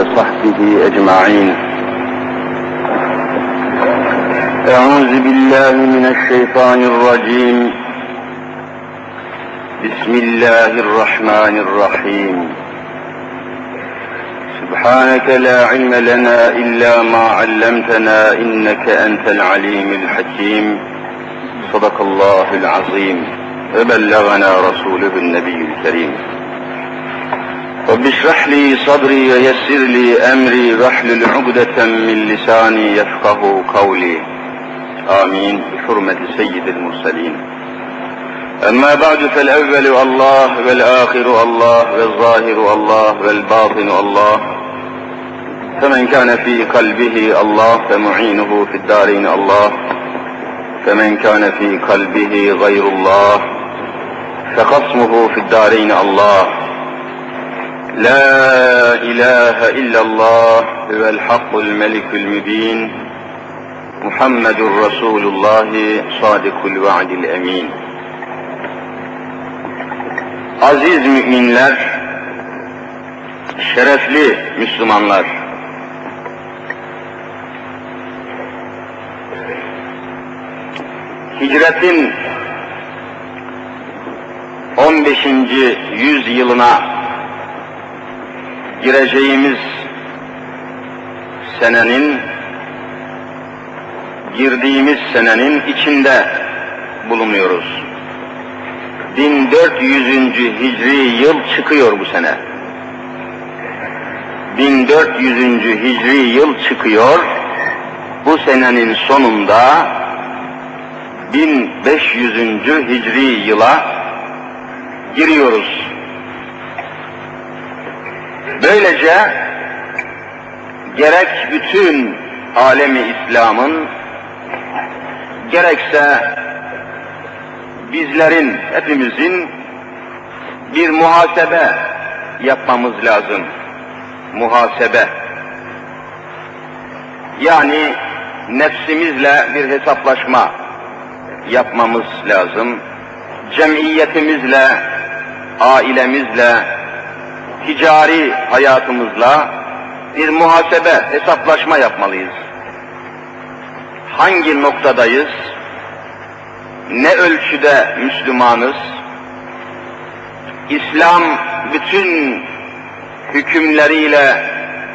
وصحبه أجمعين. أعوذ بالله من الشيطان الرجيم. بسم الله الرحمن الرحيم. سبحانك لا علم لنا إلا ما علمتنا إنك أنت العليم الحكيم. صدق الله العظيم. وبلغنا رسوله النبي الكريم. رب اشرح لي صدري ويسر لي أمري واحلل عقدة من لساني يفقه قولي. آمين. بحرمة سيد المرسلين. أما بعد فالأول الله والآخر الله والظاهر الله والباطن الله. فمن كان في قلبه الله فمعينه في الدارين الله. فمن كان في قلبه غير الله فخصمه في الدارين الله. لا إله إلا الله هو الحق الملك المبين محمد رسول الله صادق الوعد الأمين Aziz müminler, şerefli Müslümanlar, hicretin 15. yüzyılına gireceğimiz senenin, girdiğimiz senenin içinde bulunuyoruz. 1400. Hicri yıl çıkıyor bu sene. 1400. Hicri yıl çıkıyor. Bu senenin sonunda 1500. Hicri yıla giriyoruz. Böylece gerek bütün alemi İslam'ın gerekse bizlerin, hepimizin bir muhasebe yapmamız lazım. Muhasebe. Yani nefsimizle bir hesaplaşma yapmamız lazım. Cemiyetimizle, ailemizle, ticari hayatımızla bir muhasebe, hesaplaşma yapmalıyız. Hangi noktadayız? ne ölçüde Müslümanız? İslam bütün hükümleriyle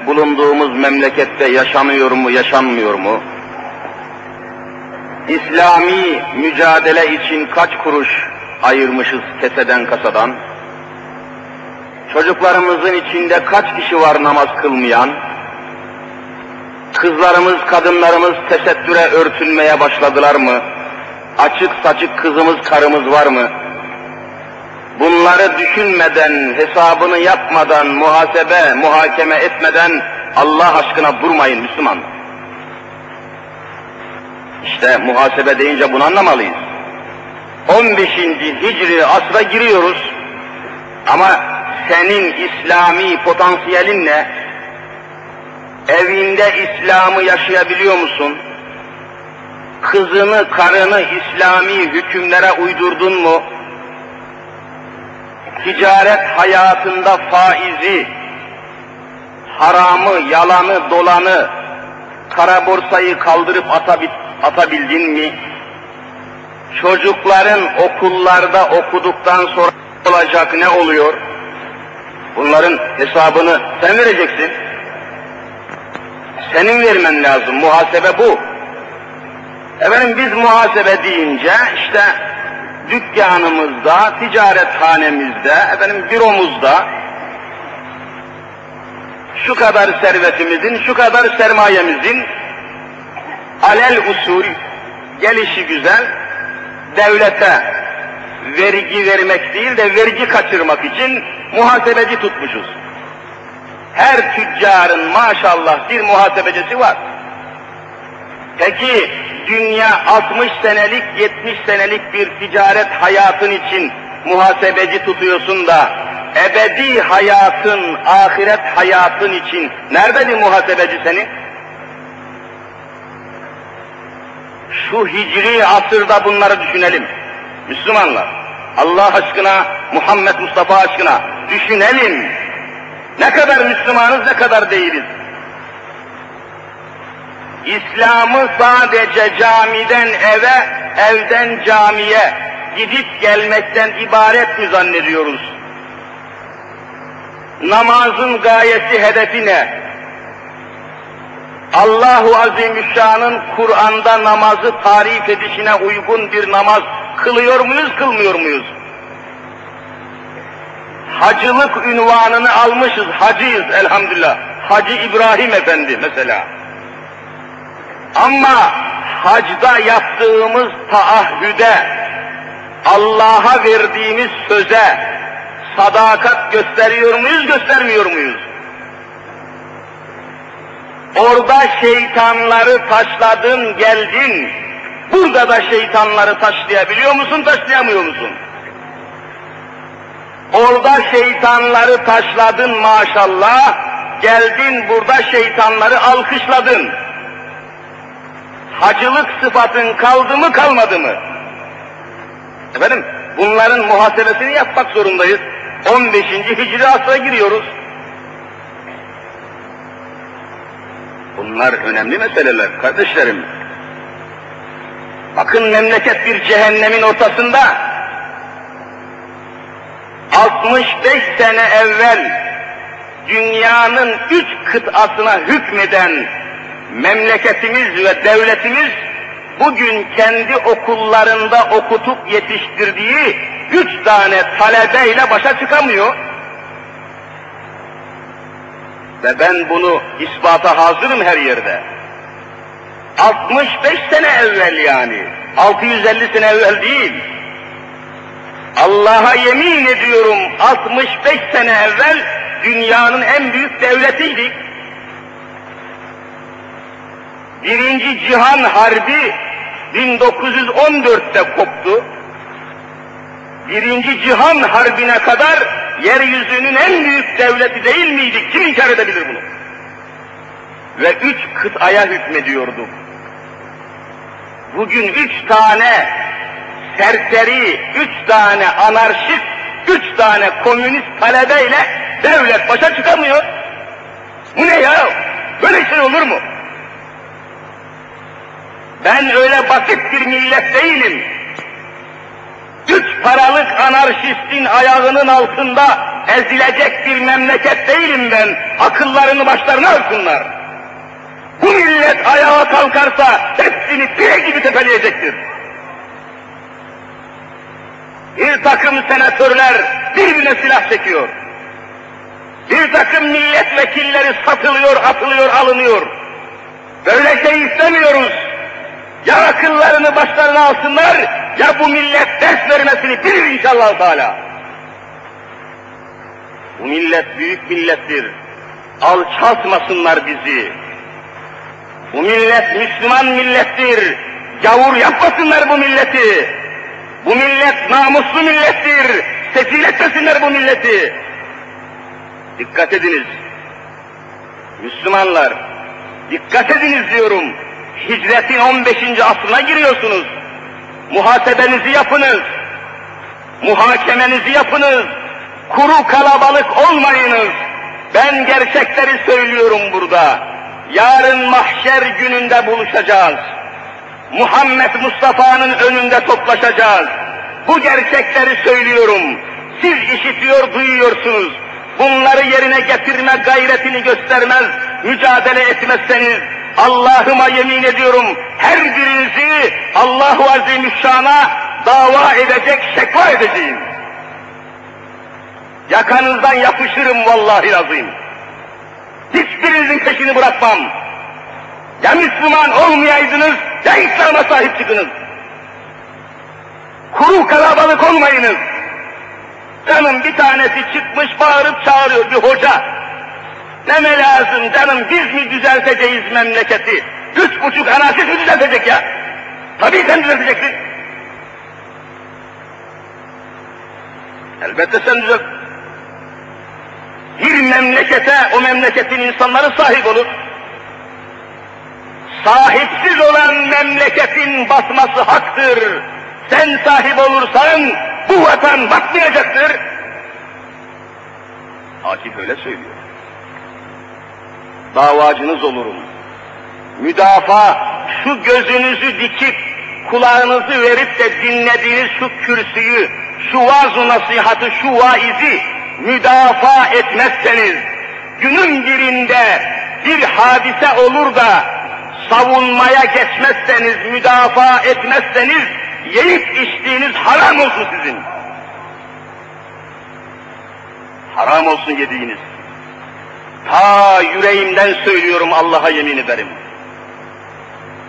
bulunduğumuz memlekette yaşanıyor mu, yaşanmıyor mu? İslami mücadele için kaç kuruş ayırmışız keseden kasadan? Çocuklarımızın içinde kaç kişi var namaz kılmayan? Kızlarımız, kadınlarımız tesettüre örtünmeye başladılar mı? açık saçık kızımız, karımız var mı? Bunları düşünmeden, hesabını yapmadan, muhasebe, muhakeme etmeden Allah aşkına durmayın Müslüman. İşte muhasebe deyince bunu anlamalıyız. 15. Hicri asra giriyoruz. Ama senin İslami potansiyelin ne? Evinde İslam'ı yaşayabiliyor musun? kızını, karını İslami hükümlere uydurdun mu? Ticaret hayatında faizi, haramı, yalanı, dolanı, kara borsayı kaldırıp atabildin mi? Çocukların okullarda okuduktan sonra olacak ne oluyor? Bunların hesabını sen vereceksin. Senin vermen lazım. Muhasebe bu. Efendim biz muhasebe deyince işte dükkanımızda, ticarethanemizde, efendim büromuzda şu kadar servetimizin, şu kadar sermayemizin alel usul gelişi güzel devlete vergi vermek değil de vergi kaçırmak için muhasebeci tutmuşuz. Her tüccarın maşallah bir muhasebecisi var. Peki dünya 60 senelik, 70 senelik bir ticaret hayatın için muhasebeci tutuyorsun da ebedi hayatın, ahiret hayatın için nerede bir muhasebeci senin? Şu hicri asırda bunları düşünelim. Müslümanlar, Allah aşkına, Muhammed Mustafa aşkına düşünelim. Ne kadar Müslümanız, ne kadar değiliz. İslam'ı sadece camiden eve, evden camiye gidip gelmekten ibaret mi zannediyoruz? Namazın gayesi, hedefi ne? Allahu Azimüşşan'ın Kur'an'da namazı tarif edişine uygun bir namaz kılıyor muyuz, kılmıyor muyuz? Hacılık ünvanını almışız, hacıyız elhamdülillah. Hacı İbrahim Efendi mesela. Ama hacda yaptığımız taahhüde, Allah'a verdiğimiz söze sadakat gösteriyor muyuz, göstermiyor muyuz? Orada şeytanları taşladın, geldin. Burada da şeytanları taşlayabiliyor musun, taşlayamıyor musun? Orada şeytanları taşladın maşallah, geldin burada şeytanları alkışladın. Hacılık sıfatın kaldı mı kalmadı mı? Efendim bunların muhasebesini yapmak zorundayız. 15. Hicri asra giriyoruz. Bunlar önemli meseleler kardeşlerim. Bakın memleket bir cehennemin ortasında. 65 sene evvel dünyanın üç kıtasına hükmeden memleketimiz ve devletimiz bugün kendi okullarında okutup yetiştirdiği üç tane talebeyle başa çıkamıyor. Ve ben bunu ispata hazırım her yerde. 65 sene evvel yani. 650 sene evvel değil. Allah'a yemin ediyorum 65 sene evvel dünyanın en büyük devletiydik. Birinci Cihan Harbi 1914'te koptu. Birinci Cihan Harbi'ne kadar yeryüzünün en büyük devleti değil miydik? Kim inkar edebilir bunu? Ve üç kıtaya hükmediyorduk. Bugün üç tane serseri, üç tane anarşist, üç tane komünist talebeyle devlet başa çıkamıyor. Bu ne ya? Böyle şey olur mu? Ben öyle basit bir millet değilim. Üç paralık anarşistin ayağının altında ezilecek bir memleket değilim ben. Akıllarını başlarına alsınlar. Bu millet ayağa kalkarsa hepsini pire gibi tepeleyecektir. Bir takım senatörler birbirine silah çekiyor. Bir takım milletvekilleri satılıyor, atılıyor, alınıyor. Böyle şey istemiyoruz. Ya akıllarını başlarına alsınlar, ya bu millet ders vermesini bilir inşallah Teala. Bu millet büyük millettir. Alçaltmasınlar bizi. Bu millet Müslüman millettir. Gavur yapmasınlar bu milleti. Bu millet namuslu millettir. Sefil etmesinler bu milleti. Dikkat ediniz. Müslümanlar, dikkat ediniz diyorum. Hicretin 15. asrına giriyorsunuz. Muhasebenizi yapınız. Muhakemenizi yapınız. Kuru kalabalık olmayınız. Ben gerçekleri söylüyorum burada. Yarın mahşer gününde buluşacağız. Muhammed Mustafa'nın önünde toplaşacağız. Bu gerçekleri söylüyorum. Siz işitiyor, duyuyorsunuz. Bunları yerine getirme gayretini göstermez, mücadele etmezseniz Allah'ıma yemin ediyorum her birinizi Allahu Azimüşşan'a dava edecek, şekva edeceğim. Yakanızdan yapışırım vallahi azim. Hiçbirinizin peşini bırakmam. Ya Müslüman olmayaydınız, ya İslam'a sahip çıkınız. Kuru kalabalık olmayınız. Canım bir tanesi çıkmış bağırıp çağırıyor bir hoca. Neme lazım canım biz mi düzelteceğiz memleketi? Üç buçuk anarşist mi düzeltecek ya? Tabii sen düzelteceksin. Elbette sen düzelt. Bir memlekete o memleketin insanları sahip olur. Sahipsiz olan memleketin basması haktır. Sen sahip olursan bu vatan batmayacaktır. Akif öyle söylüyor. Davacınız olurum. Müdafaa, şu gözünüzü dikip, kulağınızı verip de dinlediğiniz şu kürsüyü, şu vaaz nasihatı, şu vaizi müdafaa etmezseniz, günün birinde bir hadise olur da savunmaya geçmezseniz, müdafaa etmezseniz, yiyip içtiğiniz haram olsun sizin. Haram olsun yediğiniz. Ta yüreğimden söylüyorum Allah'a yemin ederim.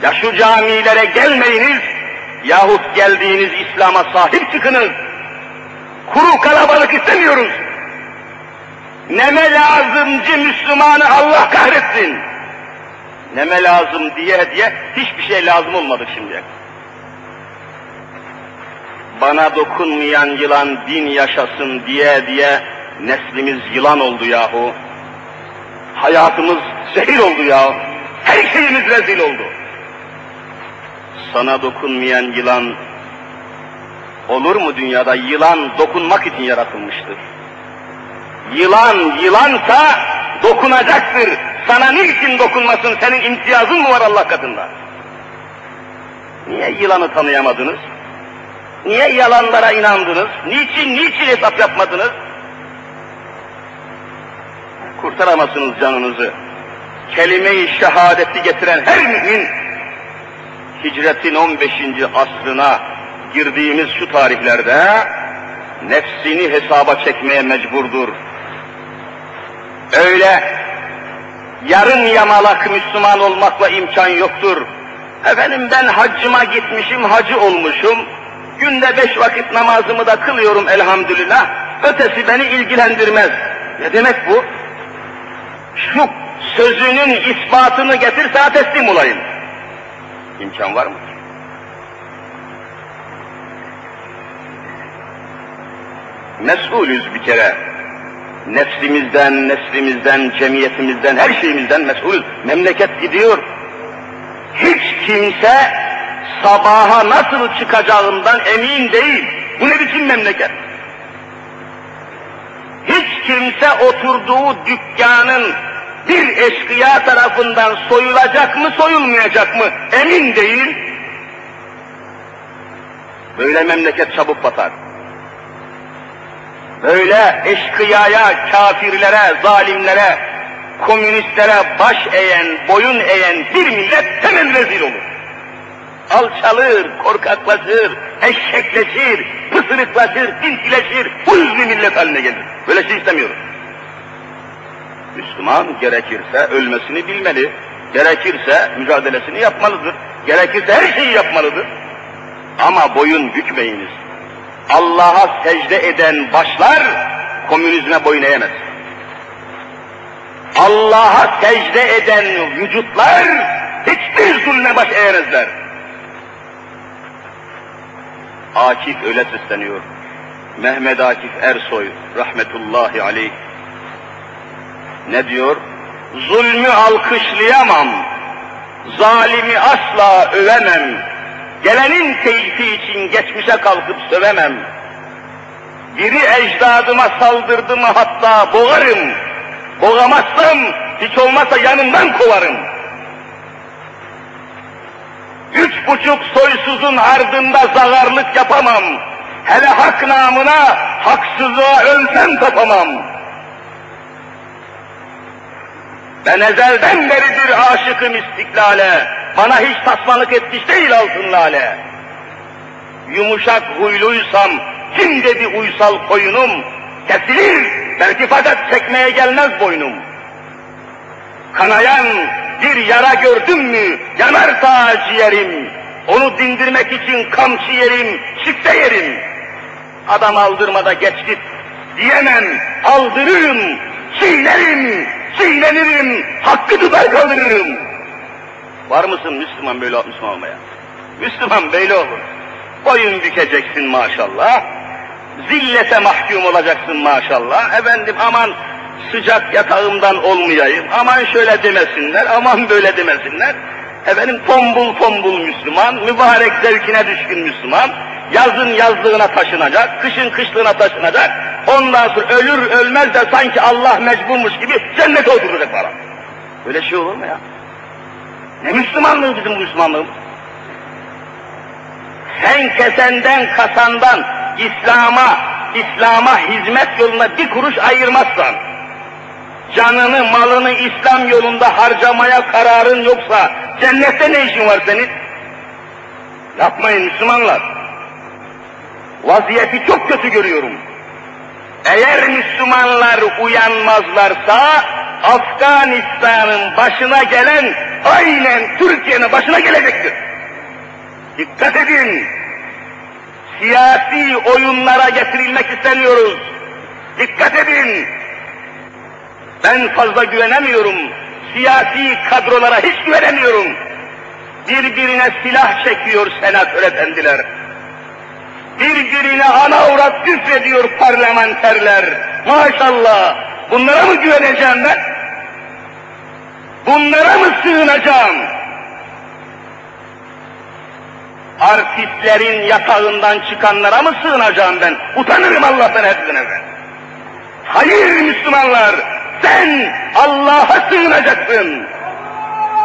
Ya şu camilere gelmeyiniz, yahut geldiğiniz İslam'a sahip çıkınız. Kuru kalabalık istemiyoruz. Neme lazımcı Müslümanı Allah kahretsin. Neme lazım diye diye hiçbir şey lazım olmadı şimdiye. Bana dokunmayan yılan din yaşasın diye diye neslimiz yılan oldu yahu. Hayatımız zehir oldu ya. Her şeyimiz rezil oldu. Sana dokunmayan yılan olur mu dünyada? Yılan dokunmak için yaratılmıştır. Yılan yılansa dokunacaktır. Sana niçin dokunmasın? Senin imtiyazın mı var Allah katında? Niye yılanı tanıyamadınız? Niye yalanlara inandınız? Niçin, niçin hesap yapmadınız? Kurtaramazsınız canınızı. Kelime-i şehadeti getiren her mümin, hicretin 15. asrına girdiğimiz şu tarihlerde, nefsini hesaba çekmeye mecburdur. Öyle yarım yamalak Müslüman olmakla imkan yoktur. Efendim ben haccıma gitmişim, hacı olmuşum. Günde beş vakit namazımı da kılıyorum elhamdülillah. Ötesi beni ilgilendirmez. Ne demek bu? Şu sözünün ispatını getir sana teslim olayım. İmkan var mı? Mesulüz bir kere. Nefsimizden, neslimizden, cemiyetimizden, her şeyimizden mesulüz. Memleket gidiyor. Hiç kimse sabaha nasıl çıkacağından emin değil. Bu ne biçim memleket? Hiç kimse oturduğu dükkanın bir eşkıya tarafından soyulacak mı soyulmayacak mı emin değil. Böyle memleket çabuk batar. Böyle eşkıyaya, kafirlere, zalimlere, komünistlere baş eğen, boyun eğen bir millet hemen rezil olur. Alçalır, korkaklaşır, eşekleşir, pısırıklaşır, dinsileşir, huyuz bir millet haline gelir. Böyle şey istemiyoruz. Müslüman gerekirse ölmesini bilmeli, gerekirse mücadelesini yapmalıdır, gerekirse her şeyi yapmalıdır. Ama boyun bükmeyiniz. Allah'a secde eden başlar komünizme boyun eğemez. Allah'a secde eden vücutlar hiçbir zulme baş eğemezler. Akif öyle sesleniyor. Mehmet Akif Ersoy rahmetullahi aleyh. Ne diyor? Zulmü alkışlayamam, zalimi asla övemem, gelenin keyfi için geçmişe kalkıp sövemem. Biri ecdadıma saldırdı mı hatta boğarım, boğamazsam hiç olmazsa yanından kovarım. Üç buçuk soysuzun ardında zagarlık yapamam. Hele hak namına haksızlığa ölsem tapamam. Ben ezelden beridir aşıkım istiklale. Bana hiç tasmalık etmiş değil altın lale. Yumuşak huyluysam kim dedi uysal koyunum? Kesilir belki fakat çekmeye gelmez boynum. Kanayan bir yara gördüm mü yanar ta ciğerim. Onu dindirmek için kamçı yerim, çifte yerim. Adam aldırmada geç git diyemem, aldırırım, çiğnerim, çiğnenirim, hakkı tutar kaldırırım. Var mısın Müslüman böyle Müslüman olmaya? Müslüman böyle olur. Boyun bükeceksin maşallah. Zillete mahkum olacaksın maşallah. Efendim aman sıcak yatağımdan olmayayım. Aman şöyle demesinler, aman böyle demesinler. Efendim tombul tombul Müslüman, mübarek zevkine düşkün Müslüman. Yazın yazlığına taşınacak, kışın kışlığına taşınacak. Ondan sonra ölür ölmez de sanki Allah mecburmuş gibi cennete oturacak falan. Öyle şey olur mu ya? Ne Müslümanlığı bizim Müslümanlığımız? Sen kesenden kasandan İslam'a, İslam'a hizmet yoluna bir kuruş ayırmazsan, canını, malını İslam yolunda harcamaya kararın yoksa, cennette ne işin var senin? Yapmayın Müslümanlar. Vaziyeti çok kötü görüyorum. Eğer Müslümanlar uyanmazlarsa, Afganistan'ın başına gelen aynen Türkiye'nin başına gelecektir. Dikkat edin. Siyasi oyunlara getirilmek istemiyoruz. Dikkat edin. Ben fazla güvenemiyorum. Siyasi kadrolara hiç güvenemiyorum. Birbirine silah çekiyor senatör efendiler. Birbirine ana avrat küfrediyor parlamenterler. Maşallah. Bunlara mı güveneceğim ben? Bunlara mı sığınacağım? Artistlerin yatağından çıkanlara mı sığınacağım ben? Utanırım Allah'tan hepsine ben. Hayır Müslümanlar, sen Allah'a sığınacaksın.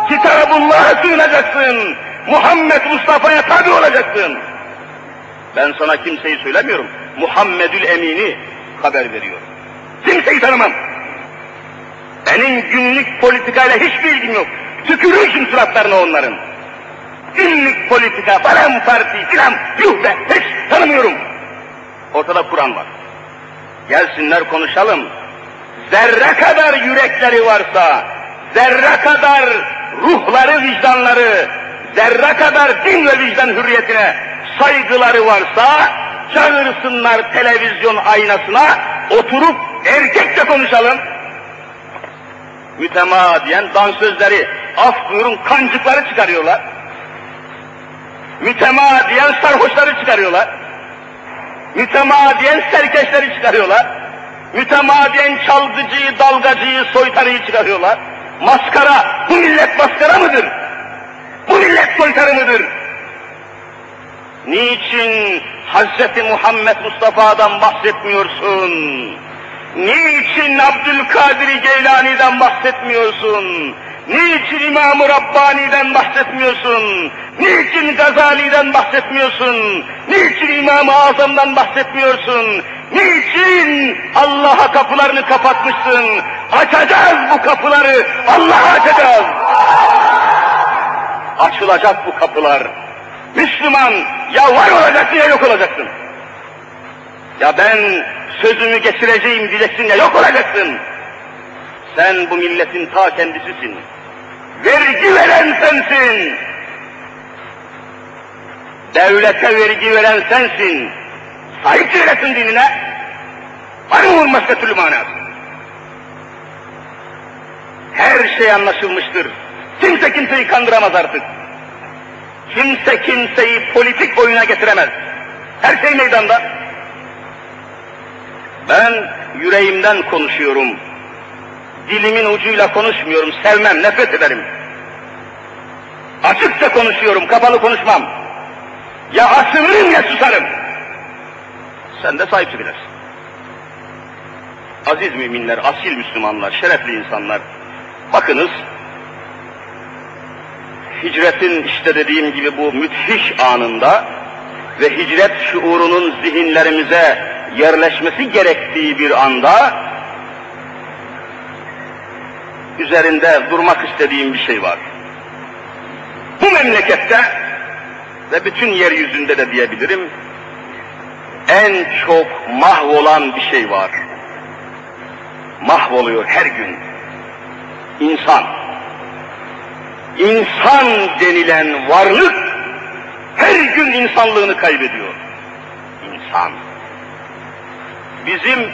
Kitabullah'a sığınacaksın. Muhammed Mustafa'ya tabi olacaksın. Ben sana kimseyi söylemiyorum. Muhammedül Emin'i haber veriyorum. Kimseyi tanımam. Benim günlük politikayla hiçbir ilgim yok. Tükürürsün suratlarına onların. Günlük politika, falan parti filan, yuh be, hiç tanımıyorum. Ortada Kur'an var. Gelsinler konuşalım. Zerre kadar yürekleri varsa, zerre kadar ruhları, vicdanları, zerre kadar din ve vicdan hürriyetine saygıları varsa, çağırsınlar televizyon aynasına, oturup erkekçe konuşalım. Mütemadiyen dansözleri, af buyurun kancıkları çıkarıyorlar. Mütemadiyen sarhoşları çıkarıyorlar. Mütemadiyen serkeşleri çıkarıyorlar. Mütemadiyen çalgıcıyı, dalgacıyı, soytarıyı çıkarıyorlar. Maskara, bu millet maskara mıdır? Bu millet soytarı mıdır? Niçin Hz. Muhammed Mustafa'dan bahsetmiyorsun? Niçin Abdülkadir Geylani'den bahsetmiyorsun? Niçin İmam-ı Rabbani'den bahsetmiyorsun? Niçin Gazali'den bahsetmiyorsun? Niçin İmam-ı Azam'dan bahsetmiyorsun? Niçin Allah'a kapılarını kapatmışsın? Açacağız bu kapıları, Allah'a açacağız. Açılacak bu kapılar. Müslüman ya var olacaksın ya yok olacaksın. Ya ben sözümü geçireceğim diyeceksin ya yok olacaksın. Sen bu milletin ta kendisisin. Vergi veren sensin. Devlete vergi veren sensin. Sahip devletin dinine. Başka türlü manası? Her şey anlaşılmıştır. Kimse kimseyi kandıramaz artık. Kimse kimseyi politik oyuna getiremez. Her şey meydanda. Ben yüreğimden konuşuyorum. Dilimin ucuyla konuşmuyorum, sevmem, nefret ederim. Açıkça konuşuyorum, kapalı konuşmam. Ya asılırım ya susarım. Sen de sahip çıkacaksın. Aziz müminler, asil Müslümanlar, şerefli insanlar. Bakınız, hicretin işte dediğim gibi bu müthiş anında ve hicret şuurunun zihinlerimize yerleşmesi gerektiği bir anda üzerinde durmak istediğim bir şey var. Bu memlekette ve bütün yeryüzünde de diyebilirim en çok mahvolan bir şey var. Mahvoluyor her gün. İnsan. İnsan denilen varlık her gün insanlığını kaybediyor. İnsan. Bizim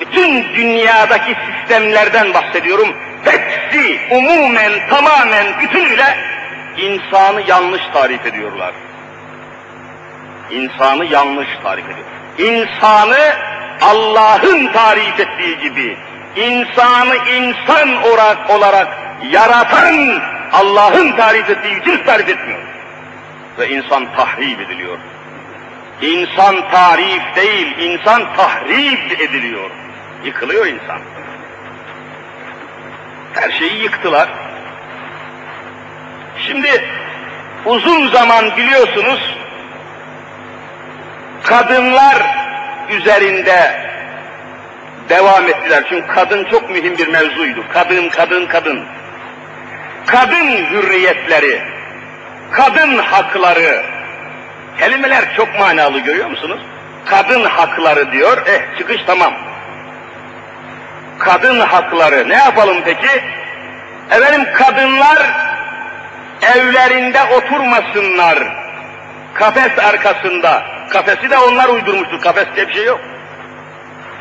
bütün dünyadaki sistemlerden bahsediyorum. Hepsi umumen, tamamen, bütünüyle insanı yanlış tarif ediyorlar. İnsanı yanlış tarif ediyor. İnsanı Allah'ın tarif ettiği gibi, insanı insan olarak, olarak yaratan Allah'ın tarif ettiği cins tarif etmiyor. Ve insan tahrip ediliyor. İnsan tarif değil, insan tahrip ediliyor. Yıkılıyor insan. Her şeyi yıktılar. Şimdi uzun zaman biliyorsunuz kadınlar üzerinde devam ettiler. Çünkü kadın çok mühim bir mevzuydu. Kadın, kadın, kadın. Kadın hürriyetleri, kadın hakları, kelimeler çok manalı görüyor musunuz? Kadın hakları diyor, eh çıkış tamam. Kadın hakları, ne yapalım peki? Efendim kadınlar evlerinde oturmasınlar. Kafes arkasında. Kafesi de onlar uydurmuştur. Kafes diye bir şey yok.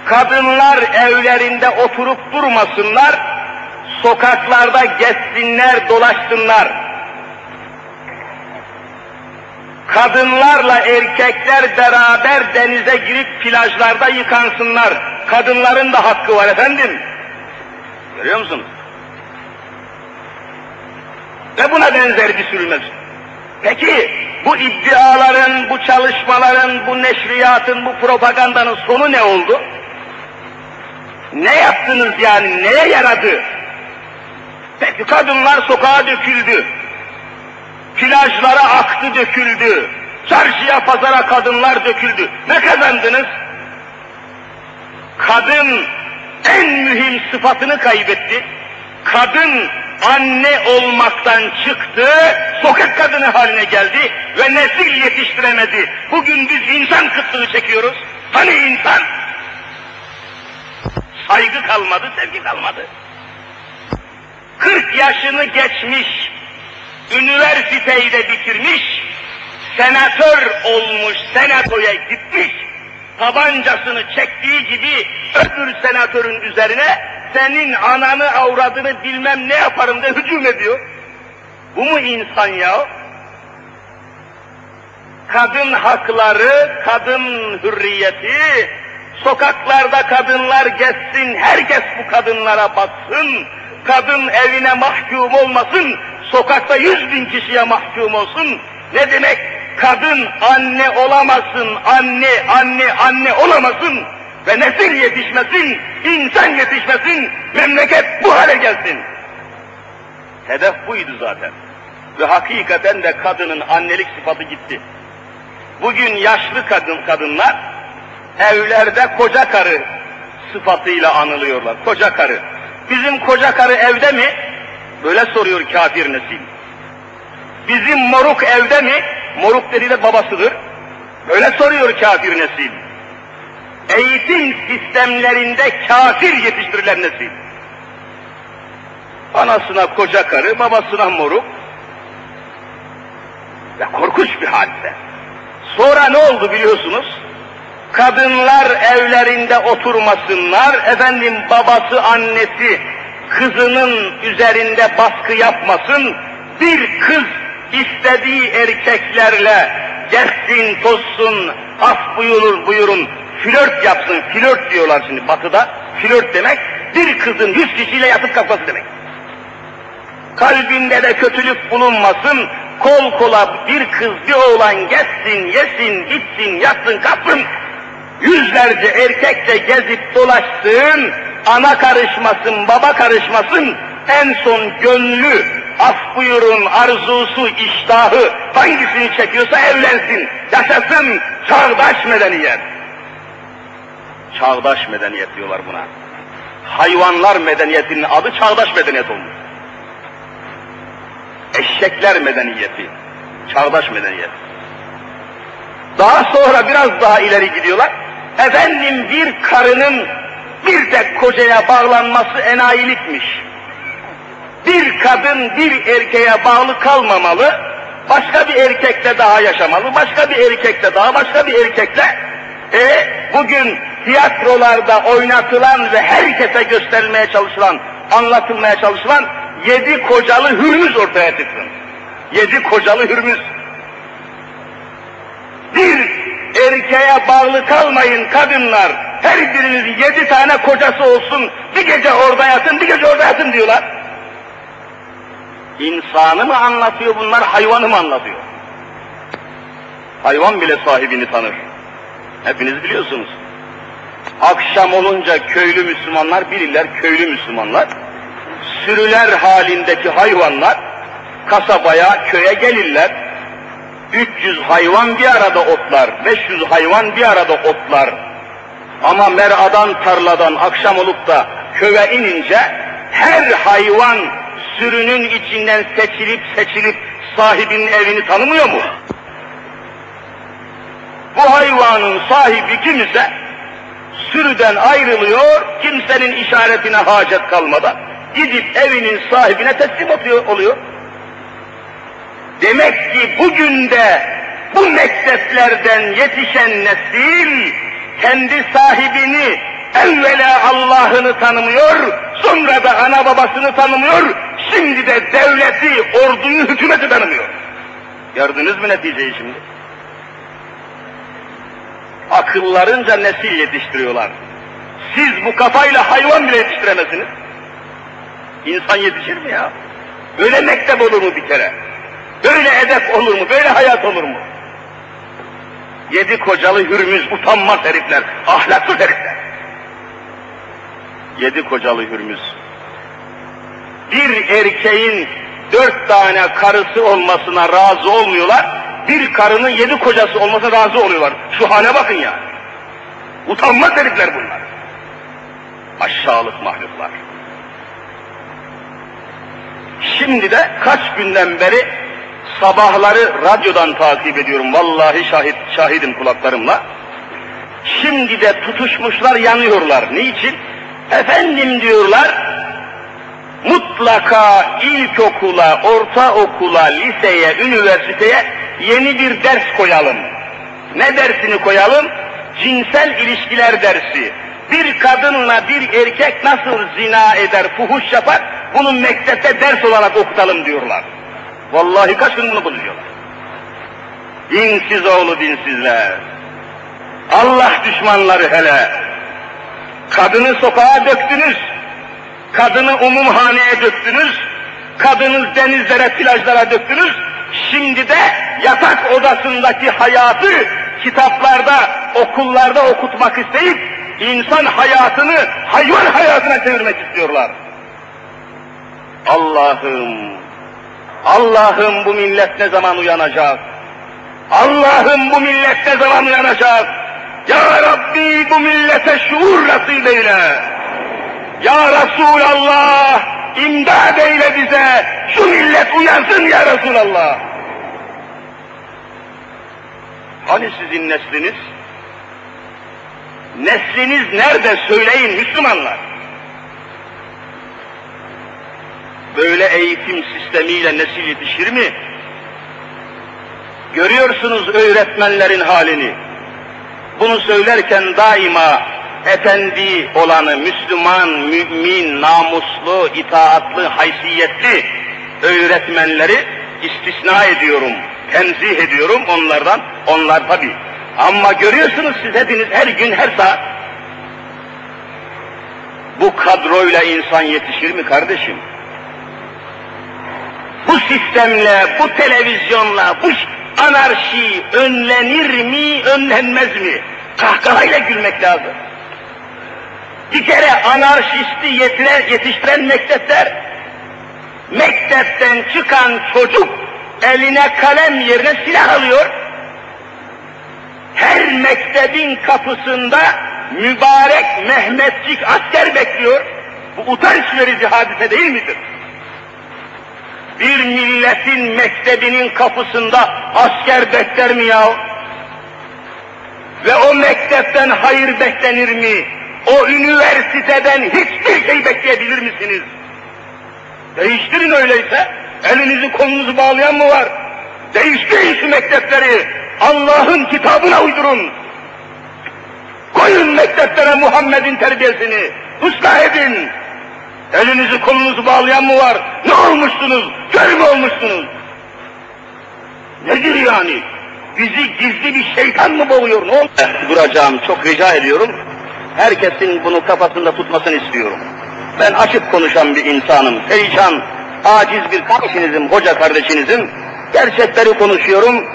Kadınlar evlerinde oturup durmasınlar. Sokaklarda gezsinler, dolaşsınlar. Kadınlarla erkekler beraber denize girip plajlarda yıkansınlar. Kadınların da hakkı var efendim. Görüyor musunuz? Ve buna benzer bir sürü mevzu. Peki bu iddiaların, bu çalışmaların, bu neşriyatın, bu propagandanın sonu ne oldu? Ne yaptınız yani, neye yaradı? Peki kadınlar sokağa döküldü. Plajlara aktı döküldü. Çarşıya pazara kadınlar döküldü. Ne kazandınız? Kadın en mühim sıfatını kaybetti. Kadın anne olmaktan çıktı, sokak kadını haline geldi ve nesil yetiştiremedi. Bugün biz insan kıtlığı çekiyoruz. Hani insan? Saygı kalmadı, sevgi kalmadı. 40 yaşını geçmiş, üniversiteyi de bitirmiş, senatör olmuş, senatoya gitmiş, tabancasını çektiği gibi öbür senatörün üzerine senin ananı avradını bilmem ne yaparım de hücum ediyor. Bu mu insan ya? Kadın hakları, kadın hürriyeti, sokaklarda kadınlar gezsin, herkes bu kadınlara baksın, kadın evine mahkum olmasın, sokakta yüz bin kişiye mahkum olsun. Ne demek? Kadın anne olamasın, anne, anne, anne olamasın ve nesil yetişmesin, insan yetişmesin, memleket bu hale gelsin. Hedef buydu zaten. Ve hakikaten de kadının annelik sıfatı gitti. Bugün yaşlı kadın kadınlar evlerde koca karı sıfatıyla anılıyorlar. Koca karı. Bizim koca karı evde mi? Böyle soruyor kafir nesil. Bizim moruk evde mi? Moruk dediği de babasıdır. Böyle soruyor kafir nesil. Eğitim sistemlerinde kafir yetiştirilen nesil. Anasına koca karı, babasına moruk. Ve korkunç bir hadise. Sonra ne oldu biliyorsunuz? Kadınlar evlerinde oturmasınlar, efendim babası annesi kızının üzerinde baskı yapmasın, bir kız istediği erkeklerle gezsin, tozsun, af buyurun, buyurun, flört yapsın, flört diyorlar şimdi batıda, flört demek, bir kızın yüz kişiyle yatıp kalkması demek. Kalbinde de kötülük bulunmasın, kol kola bir kız bir oğlan gezsin, yesin, gitsin, yatsın, kalksın, yüzlerce erkekle gezip dolaşsın, ana karışmasın, baba karışmasın, en son gönlü, af buyurun, arzusu, iştahı, hangisini çekiyorsa evlensin, yaşasın çağdaş medeniyet. Çağdaş medeniyet diyorlar buna. Hayvanlar medeniyetinin adı çağdaş medeniyet olmuş. Eşekler medeniyeti, çağdaş medeniyet. Daha sonra biraz daha ileri gidiyorlar. Efendim bir karının bir tek kocaya bağlanması enayilikmiş. Bir kadın bir erkeğe bağlı kalmamalı, başka bir erkekle daha yaşamalı, başka bir erkekle daha, başka bir erkekle. E bugün tiyatrolarda oynatılan ve herkese gösterilmeye çalışılan, anlatılmaya çalışılan yedi kocalı hürmüz ortaya çıksın. Yedi kocalı hürmüz. Bir erkeğe bağlı kalmayın kadınlar. Her biriniz yedi tane kocası olsun. Bir gece orada yatın, bir gece orada yatın diyorlar. İnsanı mı anlatıyor bunlar, hayvanı mı anlatıyor? Hayvan bile sahibini tanır. Hepiniz biliyorsunuz. Akşam olunca köylü Müslümanlar bilirler köylü Müslümanlar. sürüler halindeki hayvanlar kasabaya, köye gelirler. 300 hayvan bir arada otlar, 500 hayvan bir arada otlar. Ama meradan, tarladan akşam olup da köye inince her hayvan sürünün içinden seçilip seçilip sahibinin evini tanımıyor mu? Bu hayvanın sahibi kimse sürüden ayrılıyor, kimsenin işaretine hacet kalmadan gidip evinin sahibine teslim oluyor. Demek ki bugün de bu mekteplerden yetişen nesil kendi sahibini evvela Allah'ını tanımıyor, sonra da ana babasını tanımıyor, şimdi de devleti, orduyu, hükümeti tanımıyor. Gördünüz mü neticeyi şimdi? Akıllarınca nesil yetiştiriyorlar. Siz bu kafayla hayvan bile yetiştiremezsiniz. İnsan yetişir mi ya? Böyle mektep olur mu bir kere? Böyle edep olur mu? Böyle hayat olur mu? Yedi kocalı hürmüz utanmaz herifler, ahlaksız herifler. Yedi kocalı hürmüz. Bir erkeğin dört tane karısı olmasına razı olmuyorlar, bir karının yedi kocası olmasına razı oluyorlar. Şu hale bakın ya. Utanmaz herifler bunlar. Aşağılık mahluklar. Şimdi de kaç günden beri sabahları radyodan takip ediyorum. Vallahi şahit, şahidim kulaklarımla. Şimdi de tutuşmuşlar, yanıyorlar. Niçin? Efendim diyorlar, mutlaka ilkokula, ortaokula, liseye, üniversiteye yeni bir ders koyalım. Ne dersini koyalım? Cinsel ilişkiler dersi. Bir kadınla bir erkek nasıl zina eder, fuhuş yapar, bunu mektepte ders olarak okutalım diyorlar. Vallahi kaç gün bunu buluyorlar. Dinsiz oğlu dinsizler. Allah düşmanları hele. Kadını sokağa döktünüz. Kadını umumhaneye döktünüz. Kadını denizlere, plajlara döktünüz. Şimdi de yatak odasındaki hayatı kitaplarda, okullarda okutmak isteyip insan hayatını hayvan hayatına çevirmek istiyorlar. Allah'ım, Allah'ım bu millet ne zaman uyanacak? Allah'ım bu millet ne zaman uyanacak? Ya Rabbi bu millete şuur nasip eyle. Ya Resulallah imdad eyle bize. Şu millet uyansın ya Resulallah. Hani sizin nesliniz? Nesliniz nerede söyleyin Müslümanlar. Böyle eğitim sistemiyle nesil yetişir mi? Görüyorsunuz öğretmenlerin halini. Bunu söylerken daima efendi olanı, Müslüman, mümin, namuslu, itaatlı, haysiyetli öğretmenleri istisna ediyorum, tenzih ediyorum onlardan, onlar tabi. Ama görüyorsunuz siz hepiniz her gün, her saat. Bu kadroyla insan yetişir mi kardeşim? Bu sistemle, bu televizyonla, bu anarşi önlenir mi, önlenmez mi? Kahkahayla gülmek lazım. Bir kere anarşisti yetiren, yetiştiren mektepler, mektepten çıkan çocuk eline kalem yerine silah alıyor. Her mektebin kapısında mübarek Mehmetçik asker bekliyor. Bu utanç verici hadise değil midir? Bir milletin mektebinin kapısında asker bekler mi ya? Ve o mektepten hayır beklenir mi? O üniversiteden hiçbir şey bekleyebilir misiniz? Değiştirin öyleyse. Elinizi kolunuzu bağlayan mı var? Değiştirin şu mektepleri. Allah'ın kitabına uydurun. Koyun mekteplere Muhammed'in terbiyesini. Islah edin. Elinizi kolunuzu bağlayan mı var? Ne olmuşsunuz? Kör mü olmuşsunuz? Nedir yani? Bizi gizli bir şeytan mı boğuyor? Ne oldu? Duracağım. Çok rica ediyorum. Herkesin bunu kafasında tutmasını istiyorum. Ben açık konuşan bir insanım. Perişan, aciz bir kardeşinizim, hoca kardeşinizim. Gerçekleri konuşuyorum.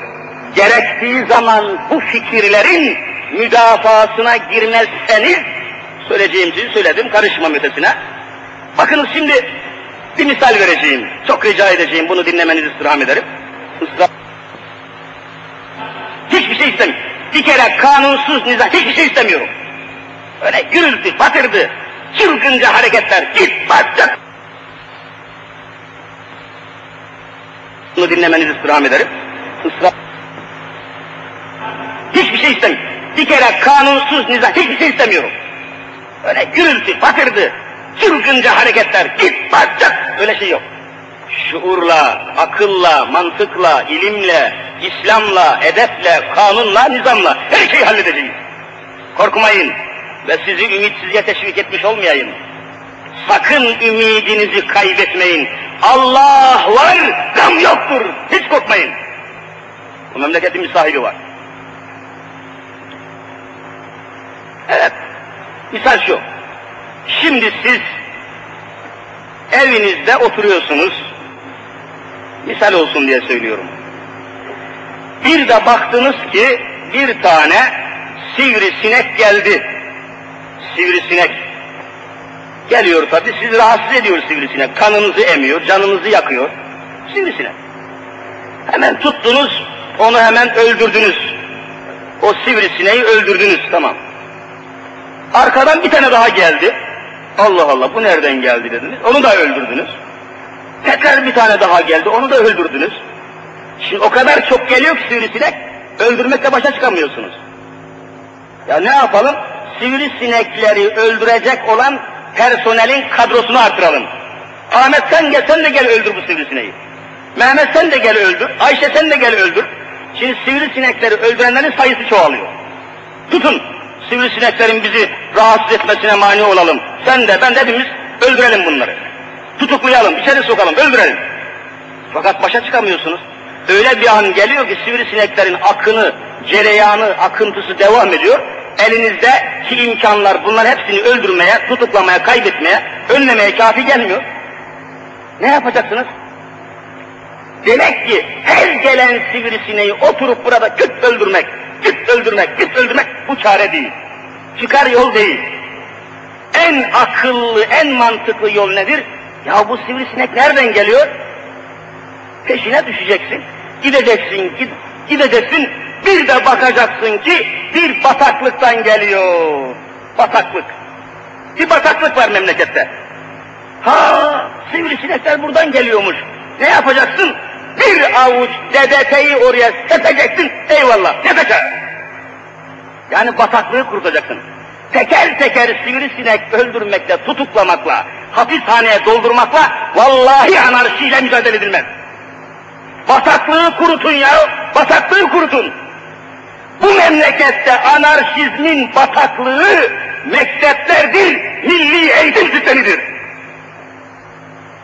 Gerektiği zaman bu fikirlerin müdafasına girmezseniz, söyleyeceğim şeyi söyledim, karışmam ötesine. Bakınız şimdi Bir misal vereceğim. Çok rica edeceğim. Bunu dinlemenizi istirham ederim. Israr... Hiçbir şey istemiyorum. Bir kere kanunsuz nizam, hiçbir şey istemiyorum. Öyle gürültü, batırdı, çılgınca hareketler, git, batacak. Bunu dinlemenizi istirham ederim. Israr... Hiçbir şey istemiyorum. Bir kere kanunsuz nizam, hiçbir şey istemiyorum. Öyle gürültü, batırdı, çılgınca hareketler, git, batacak. Öyle şey yok. Şuurla, akılla, mantıkla, ilimle, İslam'la, edeple, kanunla, nizamla her şeyi halledeceğiz. Korkmayın ve sizi ümitsizliğe teşvik etmiş olmayayım. Sakın ümidinizi kaybetmeyin. Allah var, gam yoktur. Hiç korkmayın. Bu memleketin bir sahibi var. Evet, misal şu. Şimdi siz evinizde oturuyorsunuz. Misal olsun diye söylüyorum. Bir de baktınız ki bir tane sivrisinek geldi. Sivrisinek. Geliyor tabi sizi rahatsız ediyor sivrisinek. Kanınızı emiyor, canınızı yakıyor. Sivrisinek. Hemen tuttunuz, onu hemen öldürdünüz. O sivrisineği öldürdünüz, tamam. Arkadan bir tane daha geldi. Allah Allah bu nereden geldi dediniz. Onu da öldürdünüz. Tekrar bir tane daha geldi. Onu da öldürdünüz. Şimdi o kadar çok geliyor ki sivrisinek, öldürmekle başa çıkamıyorsunuz. Ya ne yapalım? Sivrisinekleri öldürecek olan personelin kadrosunu artıralım. Ahmet sen gel, sen de gel öldür bu sivrisineği. Mehmet sen de gel öldür, Ayşe sen de gel öldür. Şimdi sivrisinekleri öldürenlerin sayısı çoğalıyor. Tutun, sivrisineklerin bizi rahatsız etmesine mani olalım. Sen de ben de hepimiz öldürelim bunları. Tutuklayalım, içeri sokalım, öldürelim. Fakat başa çıkamıyorsunuz. Öyle bir an geliyor ki sivrisineklerin akını, cereyanı, akıntısı devam ediyor. Elinizdeki imkanlar bunların hepsini öldürmeye, tutuklamaya, kaybetmeye, önlemeye kafi gelmiyor. Ne yapacaksınız? Demek ki her gelen sivrisineği oturup burada küt öldürmek, küt öldürmek, küt öldürmek bu çare değil. Çıkar yol değil. En akıllı, en mantıklı yol nedir? Ya bu sivrisinek nereden geliyor? Peşine düşeceksin. Gideceksin, gid, gideceksin. Bir de bakacaksın ki bir bataklıktan geliyor. Bataklık. Bir bataklık var memlekette. Ha, sivrisinekler buradan geliyormuş. Ne yapacaksın? Bir avuç dedeteyi oraya sepeceksin. Eyvallah, ne Yani bataklığı kurtacaksın. Teker teker sivrisinek öldürmekle, tutuklamakla, hapishaneye doldurmakla vallahi anarşiyle mücadele edilmez. Bataklığı kurutun ya, bataklığı kurutun. Bu memlekette anarşizmin bataklığı mekteplerdir, milli eğitim sistemidir.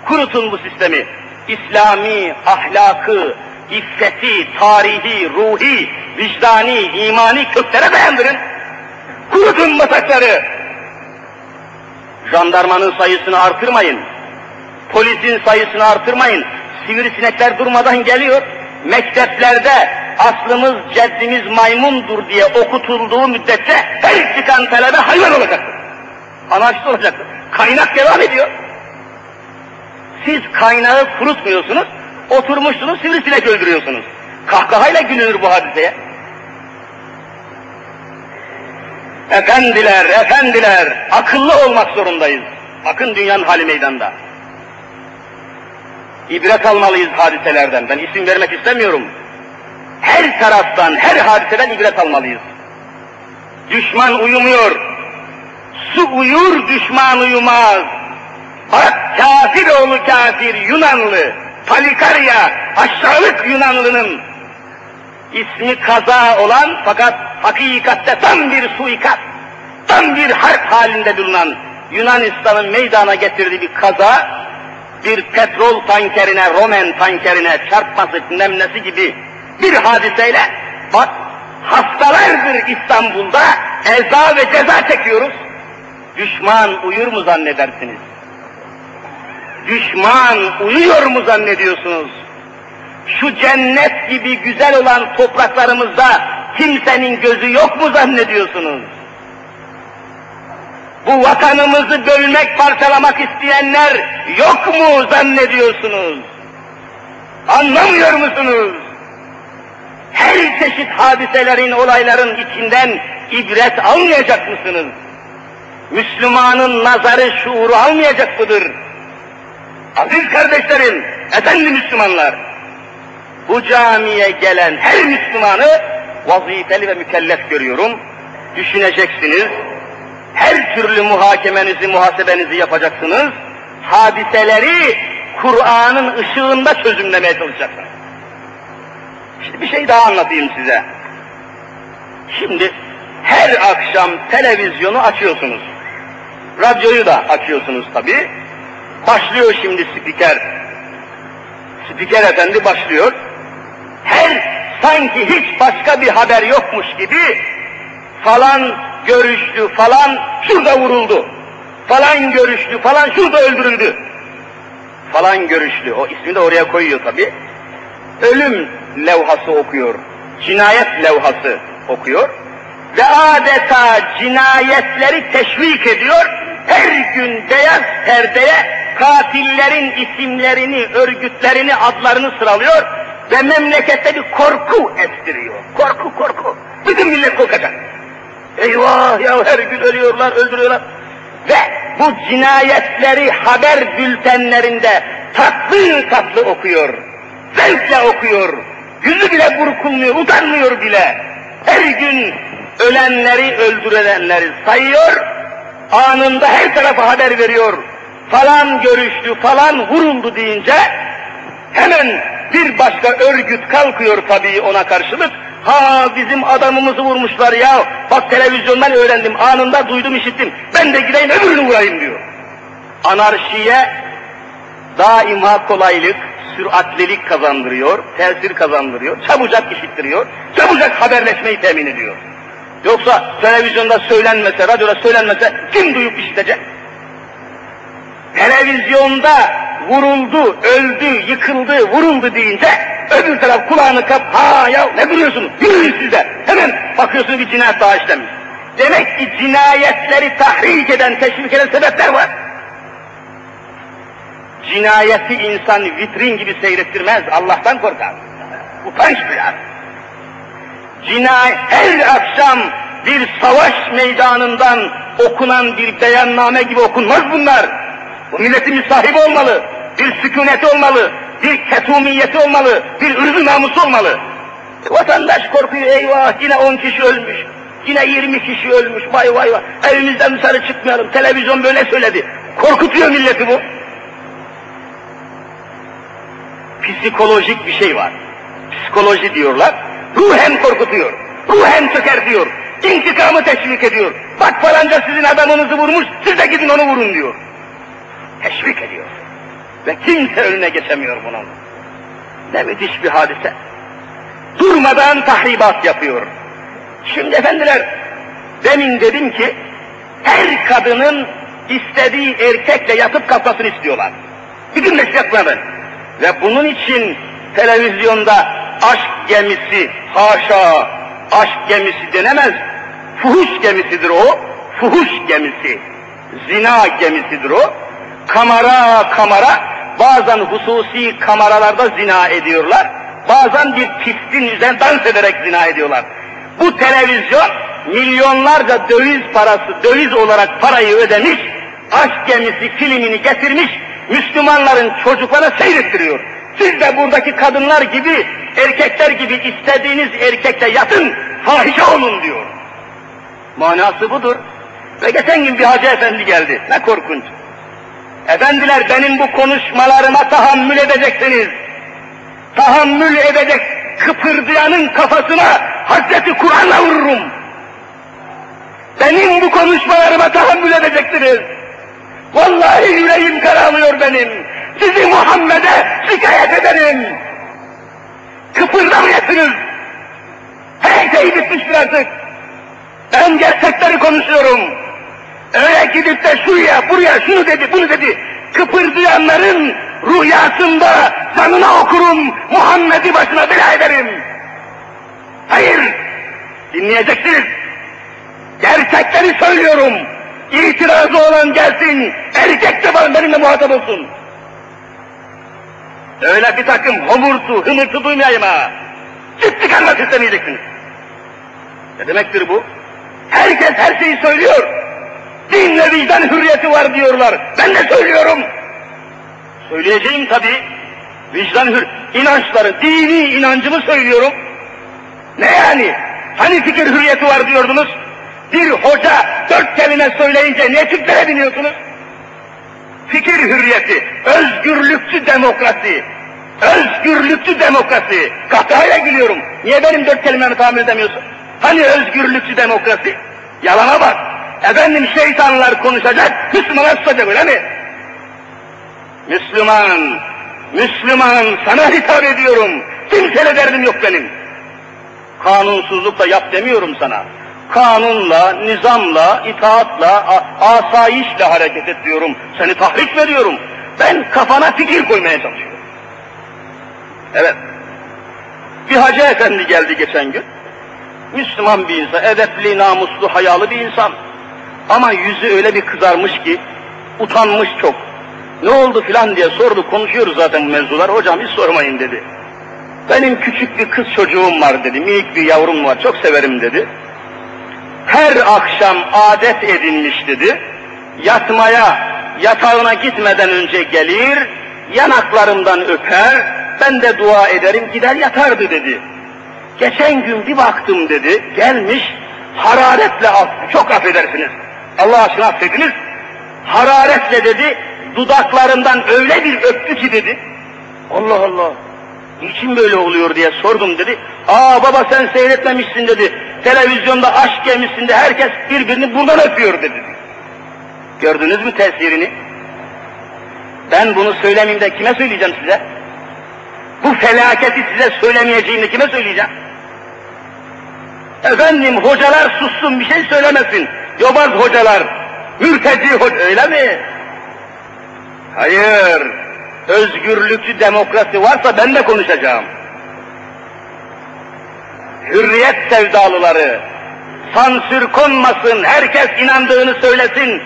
Kurutun bu sistemi. İslami, ahlakı, iffeti, tarihi, ruhi, vicdani, imani köklere dayandırın. Kurutun batakları. Jandarmanın sayısını artırmayın. Polisin sayısını artırmayın. Sivrisinekler durmadan geliyor. Mekteplerde aslımız, ceddimiz maymundur diye okutulduğu müddetçe her çıkan talebe hayvan olacaktır. Anarşist olacaktır. Kaynak devam ediyor. Siz kaynağı kurutmuyorsunuz, oturmuşsunuz sivrisinek öldürüyorsunuz. Kahkahayla gülünür bu hadiseye. Efendiler, efendiler, akıllı olmak zorundayız. Bakın dünyanın hali meydanda. İbret almalıyız hadiselerden. Ben isim vermek istemiyorum. Her taraftan, her hadiseden ibret almalıyız. Düşman uyumuyor. Su uyur, düşman uyumaz. Bak kafir oğlu kafir Yunanlı, Palikarya, aşağılık Yunanlının ismi kaza olan fakat hakikatte tam bir suikast, tam bir harp halinde bulunan Yunanistan'ın meydana getirdiği bir kaza, bir petrol tankerine, Romen tankerine çarpması, nemlesi gibi bir hadiseyle bak hastalardır İstanbul'da eza ve ceza çekiyoruz. Düşman uyur mu zannedersiniz? Düşman uyuyor mu zannediyorsunuz? Şu cennet gibi güzel olan topraklarımızda kimsenin gözü yok mu zannediyorsunuz? bu vatanımızı bölmek, parçalamak isteyenler yok mu zannediyorsunuz? Anlamıyor musunuz? Her çeşit hadiselerin, olayların içinden ibret almayacak mısınız? Müslümanın nazarı, şuuru almayacak mıdır? Aziz kardeşlerim, efendi Müslümanlar, bu camiye gelen her Müslümanı vazifeli ve mükellef görüyorum. Düşüneceksiniz, her türlü muhakemenizi, muhasebenizi yapacaksınız. Hadiseleri Kur'an'ın ışığında çözümlemeye çalışacaksınız. Şimdi bir şey daha anlatayım size. Şimdi her akşam televizyonu açıyorsunuz. Radyoyu da açıyorsunuz tabi. Başlıyor şimdi spiker. Spiker efendi başlıyor. Her sanki hiç başka bir haber yokmuş gibi falan görüştü, falan şurada vuruldu. Falan görüştü, falan şurada öldürüldü. Falan görüştü. O ismi de oraya koyuyor tabi. Ölüm levhası okuyor. Cinayet levhası okuyor. Ve adeta cinayetleri teşvik ediyor. Her gün beyaz perdeye katillerin isimlerini, örgütlerini, adlarını sıralıyor ve memlekette bir korku estiriyor. Korku, korku. Bütün millet korkacak. Eyvah ya her gün ölüyorlar, öldürüyorlar. Ve bu cinayetleri haber bültenlerinde tatlı tatlı okuyor. Zevkle okuyor. Yüzü bile burkulmuyor, utanmıyor bile. Her gün ölenleri, öldürülenleri sayıyor. Anında her tarafa haber veriyor. Falan görüştü, falan vuruldu deyince hemen bir başka örgüt kalkıyor tabii ona karşılık. Ha bizim adamımızı vurmuşlar ya. Bak televizyondan öğrendim. Anında duydum işittim. Ben de gideyim öbürünü vurayım diyor. Anarşiye daima kolaylık, süratlilik kazandırıyor, tesir kazandırıyor, çabucak işittiriyor, çabucak haberleşmeyi temin ediyor. Yoksa televizyonda söylenmese, radyoda söylenmese kim duyup işitecek? Televizyonda vuruldu, öldü, yıkıldı, vuruldu deyince öbür taraf kulağını kap, ha ya ne duruyorsunuz, yürüyün siz de. Hemen bakıyorsunuz bir cinayet daha işlemiş. Demek ki cinayetleri tahrik eden, teşvik eden sebepler var. Cinayeti insan vitrin gibi seyrettirmez, Allah'tan korkar. Utanç duyar. Cinayet her akşam bir savaş meydanından okunan bir beyanname gibi okunmaz bunlar. Bu milletin sahibi olmalı, bir sükuneti olmalı, bir ketumiyeti olmalı, bir ırzı namusu olmalı. E, vatandaş korkuyor, eyvah yine on kişi ölmüş, yine yirmi kişi ölmüş, vay vay vay, evimizden dışarı çıkmayalım, televizyon böyle söyledi. Korkutuyor milleti bu. Psikolojik bir şey var. Psikoloji diyorlar, ruhen korkutuyor, ruhen çökertiyor, intikamı teşvik ediyor. Bak falanca sizin adamınızı vurmuş, siz de gidin onu vurun diyor teşvik ediyor. Ve kimse önüne geçemiyor bunun. Ne müthiş bir hadise. Durmadan tahribat yapıyor. Şimdi efendiler, demin dedim ki, her kadının istediği erkekle yatıp kalkmasını istiyorlar. Bütün mesleklerin. Ve bunun için televizyonda aşk gemisi, haşa, aşk gemisi denemez. Fuhuş gemisidir o, fuhuş gemisi. Zina gemisidir o kamera kamera bazen hususi kameralarda zina ediyorlar. Bazen bir pistin üzerine dans ederek zina ediyorlar. Bu televizyon milyonlarca döviz parası, döviz olarak parayı ödemiş, aşk gemisi filmini getirmiş, Müslümanların çocuklara seyrettiriyor. Siz de buradaki kadınlar gibi, erkekler gibi istediğiniz erkekle yatın, fahişe olun diyor. Manası budur. Ve geçen gün bir hacı efendi geldi. Ne korkunç. Efendiler benim bu konuşmalarıma tahammül edeceksiniz. Tahammül edecek kıpırdayanın kafasına Hazreti Kur'an'la vururum. Benim bu konuşmalarıma tahammül edeceksiniz. Vallahi yüreğim karalıyor benim. Sizi Muhammed'e şikayet ederim. Kıpırdamayasınız. Her şey bitmiştir artık. Ben gerçekleri konuşuyorum. Öyle gidip de şuraya, buraya, şunu dedi, bunu dedi. Kıpırdayanların rüyasında canına okurum, Muhammed'i başına bela ederim. Hayır, dinleyeceksiniz. Gerçekleri söylüyorum. İtirazı olan gelsin, erkek de var benimle muhatap olsun. Öyle bir takım homurtu, hımırtı duymayayım ha. Çıt çıkarmak istemeyeceksiniz. Ne demektir bu? Herkes her şeyi söylüyor. Din ve vicdan hürriyeti var diyorlar. Ben de söylüyorum. Söyleyeceğim tabii. Vicdan hür, inançları, dini inancımı söylüyorum. Ne yani? Hani fikir hürriyeti var diyordunuz? Bir hoca dört kelime söyleyince ne Türklere biniyorsunuz? Fikir hürriyeti, özgürlükçü demokrasi, özgürlükçü demokrasi. Kahkahayla gülüyorum. Niye benim dört kelimemi tahammül edemiyorsun? Hani özgürlükçü demokrasi? Yalana bak. Efendim şeytanlar konuşacak, Müslümanlar susacak öyle mi? Müslüman, Müslüman sana hitap ediyorum. Kimseyle derdim yok benim. Kanunsuzluk da yap demiyorum sana. Kanunla, nizamla, itaatla, asayişle hareket et diyorum. Seni tahrik veriyorum. Ben kafana fikir koymaya çalışıyorum. Evet. Bir hacı efendi geldi geçen gün. Müslüman bir insan, edepli, namuslu, hayalı bir insan. Ama yüzü öyle bir kızarmış ki, utanmış çok. Ne oldu filan diye sordu, konuşuyoruz zaten bu mevzular. Hocam hiç sormayın dedi. Benim küçük bir kız çocuğum var dedi, minik bir yavrum var, çok severim dedi. Her akşam adet edinmiş dedi, yatmaya, yatağına gitmeden önce gelir, yanaklarımdan öper, ben de dua ederim, gider yatardı dedi. Geçen gün bir baktım dedi, gelmiş, hararetle, çok affedersiniz, Allah aşkına affediniz, hararetle dedi, dudaklarından öyle bir öptü ki dedi, Allah Allah, niçin böyle oluyor diye sordum dedi. Aa baba sen seyretmemişsin dedi. Televizyonda aşk yemişsin de herkes birbirini buradan öpüyor dedi. Gördünüz mü tesirini? Ben bunu söylemeyeyim de kime söyleyeceğim size? Bu felaketi size söylemeyeceğim de kime söyleyeceğim? Efendim hocalar sussun bir şey söylemesin. Yobaz hocalar, mürteci hoca öyle mi? Hayır, özgürlükçü demokrasi varsa ben de konuşacağım. Hürriyet sevdalıları, sansür konmasın, herkes inandığını söylesin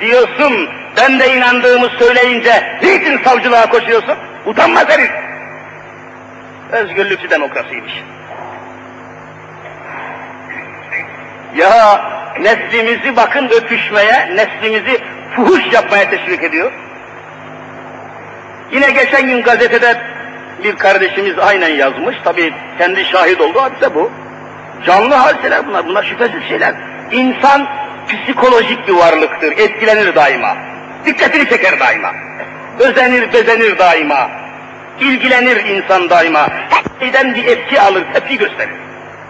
diyorsun. Ben de inandığımı söyleyince niçin savcılığa koşuyorsun? Utanmaz herif. Özgürlükçü demokrasiymiş. Ya neslimizi bakın öpüşmeye, neslimizi fuhuş yapmaya teşvik ediyor. Yine geçen gün gazetede bir kardeşimiz aynen yazmış. Tabii kendi şahit oldu hadise bu. Canlı hadiseler bunlar. Bunlar şüphesiz şeyler. İnsan psikolojik bir varlıktır. Etkilenir daima. Dikkatini çeker daima. Özenir, bezenir daima. İlgilenir insan daima. Her şeyden bir etki alır, tepki gösterir.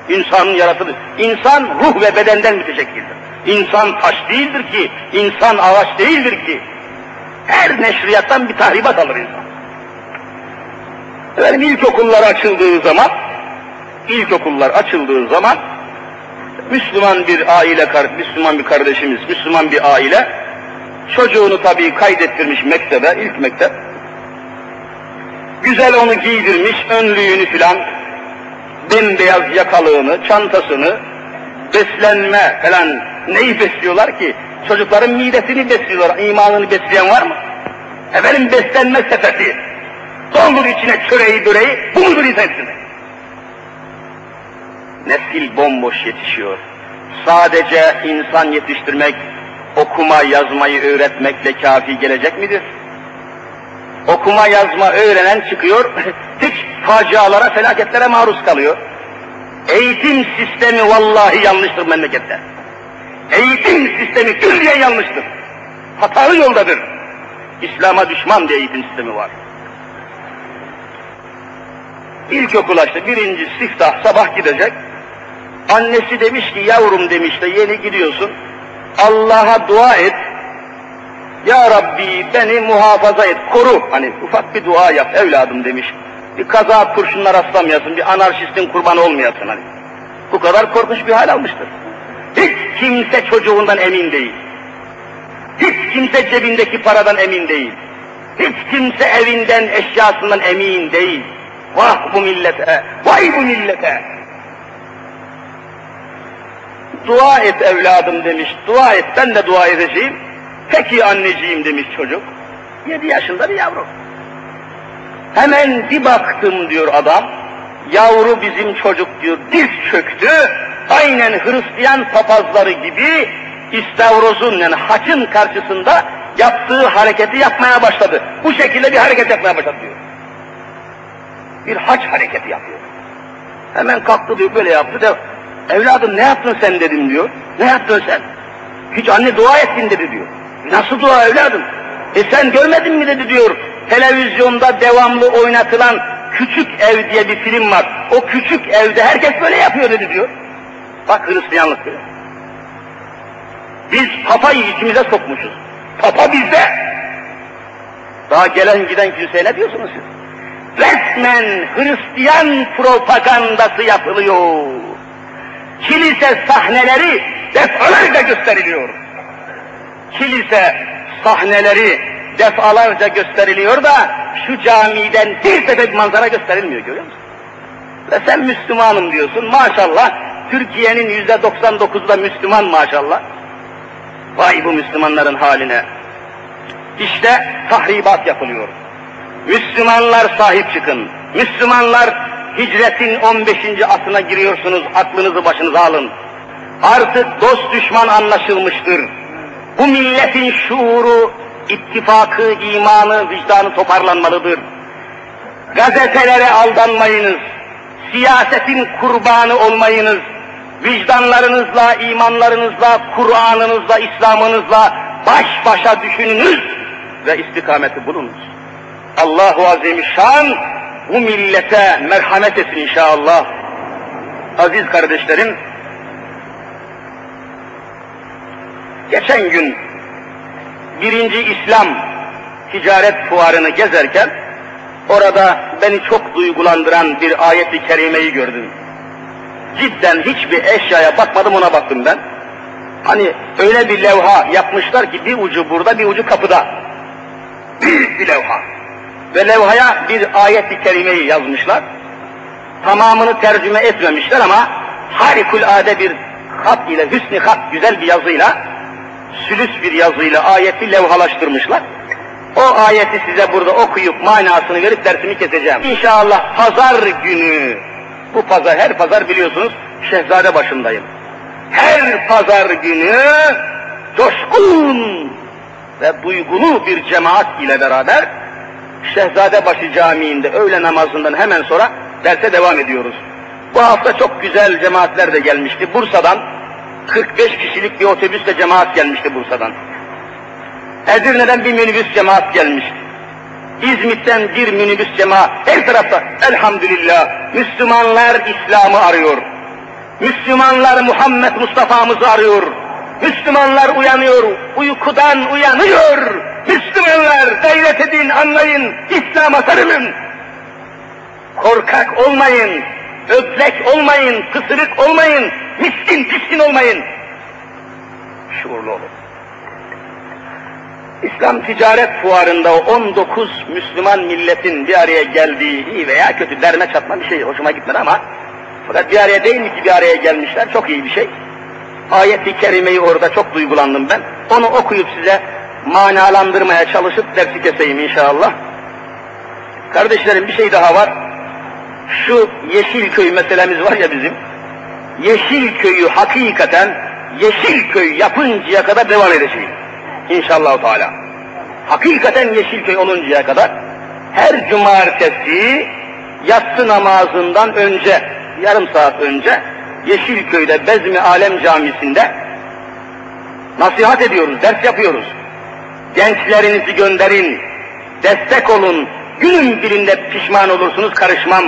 İnsanın yaratılır. İnsan ruh ve bedenden müteşekkildir. İnsan taş değildir ki, insan ağaç değildir ki. Her neşriyattan bir tahribat alır insan. Efendim ilkokullar açıldığı zaman, ilkokullar açıldığı zaman, Müslüman bir aile, Müslüman bir kardeşimiz, Müslüman bir aile, çocuğunu tabii kaydettirmiş mektebe, ilk mektep, güzel onu giydirmiş, önlüğünü filan, bembeyaz yakalığını, çantasını, beslenme falan neyi besliyorlar ki? Çocukların midesini besliyorlar, imanını besleyen var mı? Efendim beslenme sepeti, doldur içine çöreği böreği, bu mudur insan Nesil bomboş yetişiyor. Sadece insan yetiştirmek, okuma yazmayı öğretmekle kafi gelecek midir? Okuma yazma öğrenen çıkıyor, hiç facialara, felaketlere maruz kalıyor. Eğitim sistemi vallahi yanlıştır memlekette. Eğitim sistemi külliyen yanlıştır. Hatalı yoldadır. İslam'a düşman bir eğitim sistemi var. İlkokul açtı, birinci siftah sabah gidecek. Annesi demiş ki yavrum demiş de yeni gidiyorsun. Allah'a dua et. Ya Rabbi beni muhafaza et, koru. Hani ufak bir dua yap evladım demiş. Bir kaza kurşunlar rastlamayasın, bir anarşistin kurbanı olmayasın hani. Bu kadar korkunç bir hal almıştır. Hiç kimse çocuğundan emin değil. Hiç kimse cebindeki paradan emin değil. Hiç kimse evinden, eşyasından emin değil. Vah bu millete, vay bu millete. dua et evladım demiş. Dua et ben de dua edeceğim. Peki anneciğim demiş çocuk. Yedi yaşında bir yavru. Hemen bir baktım diyor adam. Yavru bizim çocuk diyor diz çöktü. Aynen Hristiyan papazları gibi istavrozun yani haçın karşısında yaptığı hareketi yapmaya başladı. Bu şekilde bir hareket yapmaya başladı diyor. Bir haç hareketi yapıyor. Hemen kalktı diyor böyle yaptı. De, Evladım ne yaptın sen dedim diyor. Ne yaptın sen? Hiç anne dua ettin dedi diyor. Nasıl dua evladım? E sen görmedin mi dedi diyor. Televizyonda devamlı oynatılan Küçük Ev diye bir film var. O küçük evde herkes böyle yapıyor dedi diyor. Bak Hristiyanlık diyor. Biz papayı içimize sokmuşuz. Papa bizde. Daha gelen giden kiliseye ne diyorsunuz siz? Resmen Hristiyan propagandası yapılıyor. Kilise sahneleri defalarca gösteriliyor. Kilise sahneleri defalarca gösteriliyor da şu camiden bir tefek manzara gösterilmiyor görüyor musun? Ve sen Müslümanım diyorsun maşallah Türkiye'nin yüzde 99'da Müslüman maşallah. Vay bu Müslümanların haline. İşte tahribat yapılıyor. Müslümanlar sahip çıkın. Müslümanlar hicretin 15. asına giriyorsunuz. Aklınızı başınıza alın. Artık dost düşman anlaşılmıştır. Bu milletin şuuru, ittifakı, imanı, vicdanı toparlanmalıdır. Gazetelere aldanmayınız. Siyasetin kurbanı olmayınız. Vicdanlarınızla, imanlarınızla, Kur'an'ınızla, İslam'ınızla baş başa düşününüz ve istikameti bulunuz. Allahu Azimüşşan bu millete merhamet etsin inşallah. Aziz kardeşlerim, geçen gün birinci İslam ticaret fuarını gezerken orada beni çok duygulandıran bir ayet-i kerimeyi gördüm. Cidden hiçbir eşyaya bakmadım ona baktım ben. Hani öyle bir levha yapmışlar ki bir ucu burada bir ucu kapıda. Büyük bir levha. Ve levhaya bir ayet-i kerimeyi yazmışlar. Tamamını tercüme etmemişler ama harikulade bir hat ile, hüsnü hat, güzel bir yazıyla, sülüs bir yazıyla ayeti levhalaştırmışlar. O ayeti size burada okuyup manasını verip dersimi keseceğim. İnşallah pazar günü, bu pazar, her pazar biliyorsunuz Şehzade başındayım. Her pazar günü coşkun ve duygulu bir cemaat ile beraber Şehzadebaşı Camii'nde öğle namazından hemen sonra derse devam ediyoruz. Bu hafta çok güzel cemaatler de gelmişti. Bursa'dan 45 kişilik bir otobüsle cemaat gelmişti Bursa'dan. Edirne'den bir minibüs cemaat gelmişti. İzmit'ten bir minibüs cemaat. Her tarafta elhamdülillah Müslümanlar İslam'ı arıyor. Müslümanlar Muhammed Mustafa'mızı arıyor. Müslümanlar uyanıyor, uykudan uyanıyor. Müslümanlar gayret edin, anlayın, İslam'a sarılın. Korkak olmayın, öblek olmayın, kısırık olmayın, miskin piskin olmayın. Şuurlu olun. İslam Ticaret Fuarı'nda 19 Müslüman milletin bir araya geldiği veya kötü derme çatma bir şey hoşuma gitmedi ama fakat bir araya değil mi ki bir araya gelmişler çok iyi bir şey. Ayet-i Kerime'yi orada çok duygulandım ben. Onu okuyup size manalandırmaya çalışıp dersi keseyim inşallah. Kardeşlerim bir şey daha var. Şu Yeşilköy meselemiz var ya bizim. Yeşilköy'ü hakikaten Yeşilköy yapıncaya kadar devam edeceğim. İnşallah Teala. Hakikaten Yeşilköy oluncaya kadar her cumartesi yatsı namazından önce, yarım saat önce Yeşilköy'de Bezmi Alem Camisi'nde nasihat ediyoruz, ders yapıyoruz. Gençlerinizi gönderin, destek olun, günün birinde pişman olursunuz karışmam.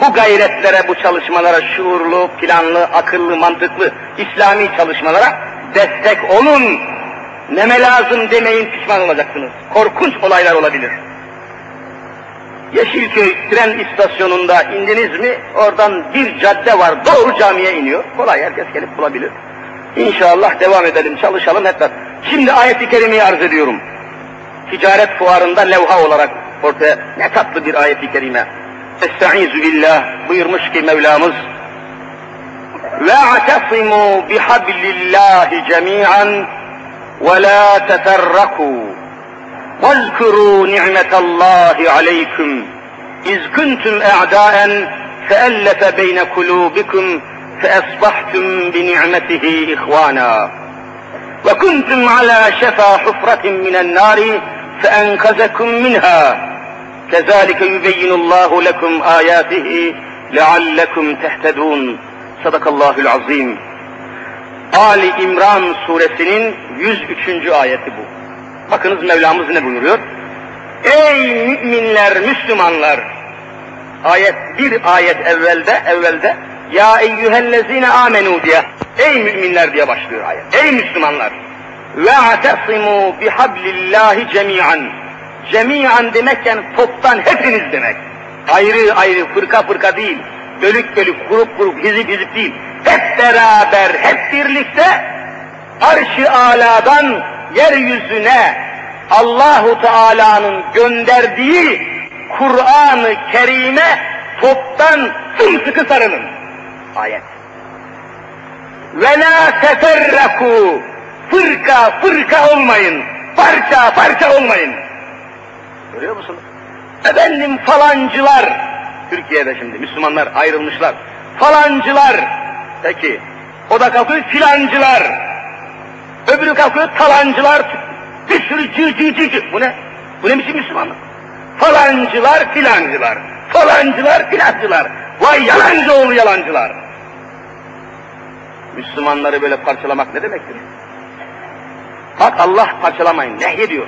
Bu gayretlere, bu çalışmalara şuurlu, planlı, akıllı, mantıklı, İslami çalışmalara destek olun meme lazım demeyin pişman olacaksınız. Korkunç olaylar olabilir. Yeşilköy tren istasyonunda indiniz mi oradan bir cadde var doğru camiye iniyor. Kolay herkes gelip bulabilir. İnşallah devam edelim çalışalım hep. Şimdi ayeti kerimeyi arz ediyorum. Ticaret fuarında levha olarak ortaya ne tatlı bir ayeti kerime. Estaizu billah buyurmuş ki Mevlamız ve atasimu bihablillahi cemi'an ولا تفرقوا واذكروا نعمة الله عليكم. إذ كنتم أعداء فألف بين قلوبكم فأصبحتم بنعمته إخوانا. وكنتم على شفا حفرة من النار فأنقذكم منها. كذلك يبين الله لكم آياته لعلكم تهتدون. صدق الله العظيم. Ali İmran suresinin 103. ayeti bu. Bakınız Mevlamız ne buyuruyor? Ey müminler, Müslümanlar! Ayet bir ayet evvelde, evvelde ya eyyühellezine amenu diye. Ey müminler diye başlıyor ayet. Ey Müslümanlar! Ve atesimu bihablillahi cemi'an. Cemi'an demek yani toptan hepiniz demek. Ayrı ayrı fırka fırka değil. Bölük bölük, grup grup, hizip hizip değil. Hep beraber, hep birlikte arş-ı aladan yeryüzüne Allahu Teala'nın gönderdiği Kur'an-ı Kerim'e toptan sımsıkı sarılın. Ayet. Ve la teferraku fırka fırka olmayın. Parça parça olmayın. Görüyor musunuz? Efendim falancılar, Türkiye'de şimdi Müslümanlar ayrılmışlar. Falancılar, peki o da kalkıyor filancılar. Öbürü kalkıyor talancılar, bir sürü cır cır cır cır. Bu ne? Bu ne biçim Müslümanlık? Falancılar filancılar, falancılar filancılar. Vay yalancı oğlu yalancılar. Müslümanları böyle parçalamak ne demektir? Bak Allah parçalamayın, nehyediyor.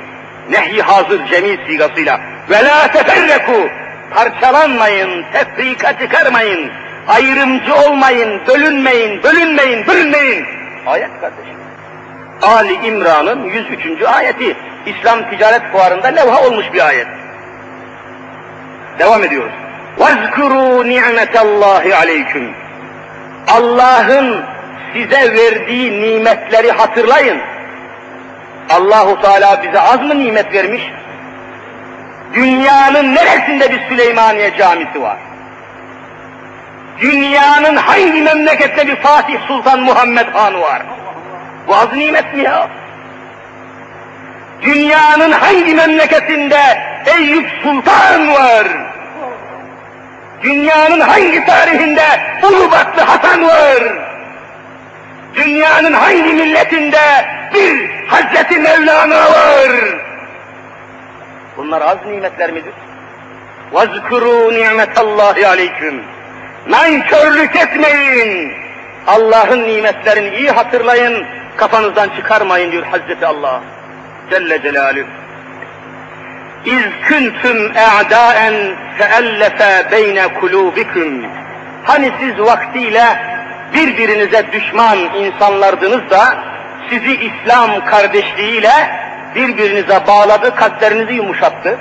Nehy hazır cemil sigasıyla. Ve la teferreku. Parçalanmayın, tefrika çıkarmayın. Ayrımcı olmayın, bölünmeyin, bölünmeyin, bölünmeyin. Ayet kardeşim. Ali İmran'ın 103. ayeti. İslam Ticaret Fuarı'nda levha olmuş bir ayet. Devam ediyoruz. وَاذْكُرُوا نِعْمَةَ اللّٰهِ عَلَيْكُمْ Allah'ın size verdiği nimetleri hatırlayın. Allahu Teala bize az mı nimet vermiş? Dünyanın neresinde bir Süleymaniye camisi var? Dünyanın hangi memlekette bir Fatih Sultan Muhammed Han var? Bu az nimet mi ya? Dünyanın hangi memleketinde Eyüp Sultan var? Dünyanın hangi tarihinde Ulubatlı Hasan var? Dünyanın hangi milletinde bir Hazreti Mevlana var? Bunlar az nimetler midir? وَذْكُرُوا نِعْمَةَ اللّٰهِ عَلَيْكُمْ Nankörlük etmeyin. Allah'ın nimetlerini iyi hatırlayın, kafanızdan çıkarmayın diyor Hazreti Allah. Celle Celaluhu. İz kuntum a'daen feellefe beyne kulubikum. Hani siz vaktiyle birbirinize düşman insanlardınız da sizi İslam kardeşliğiyle birbirinize bağladı, kalplerinizi yumuşattı.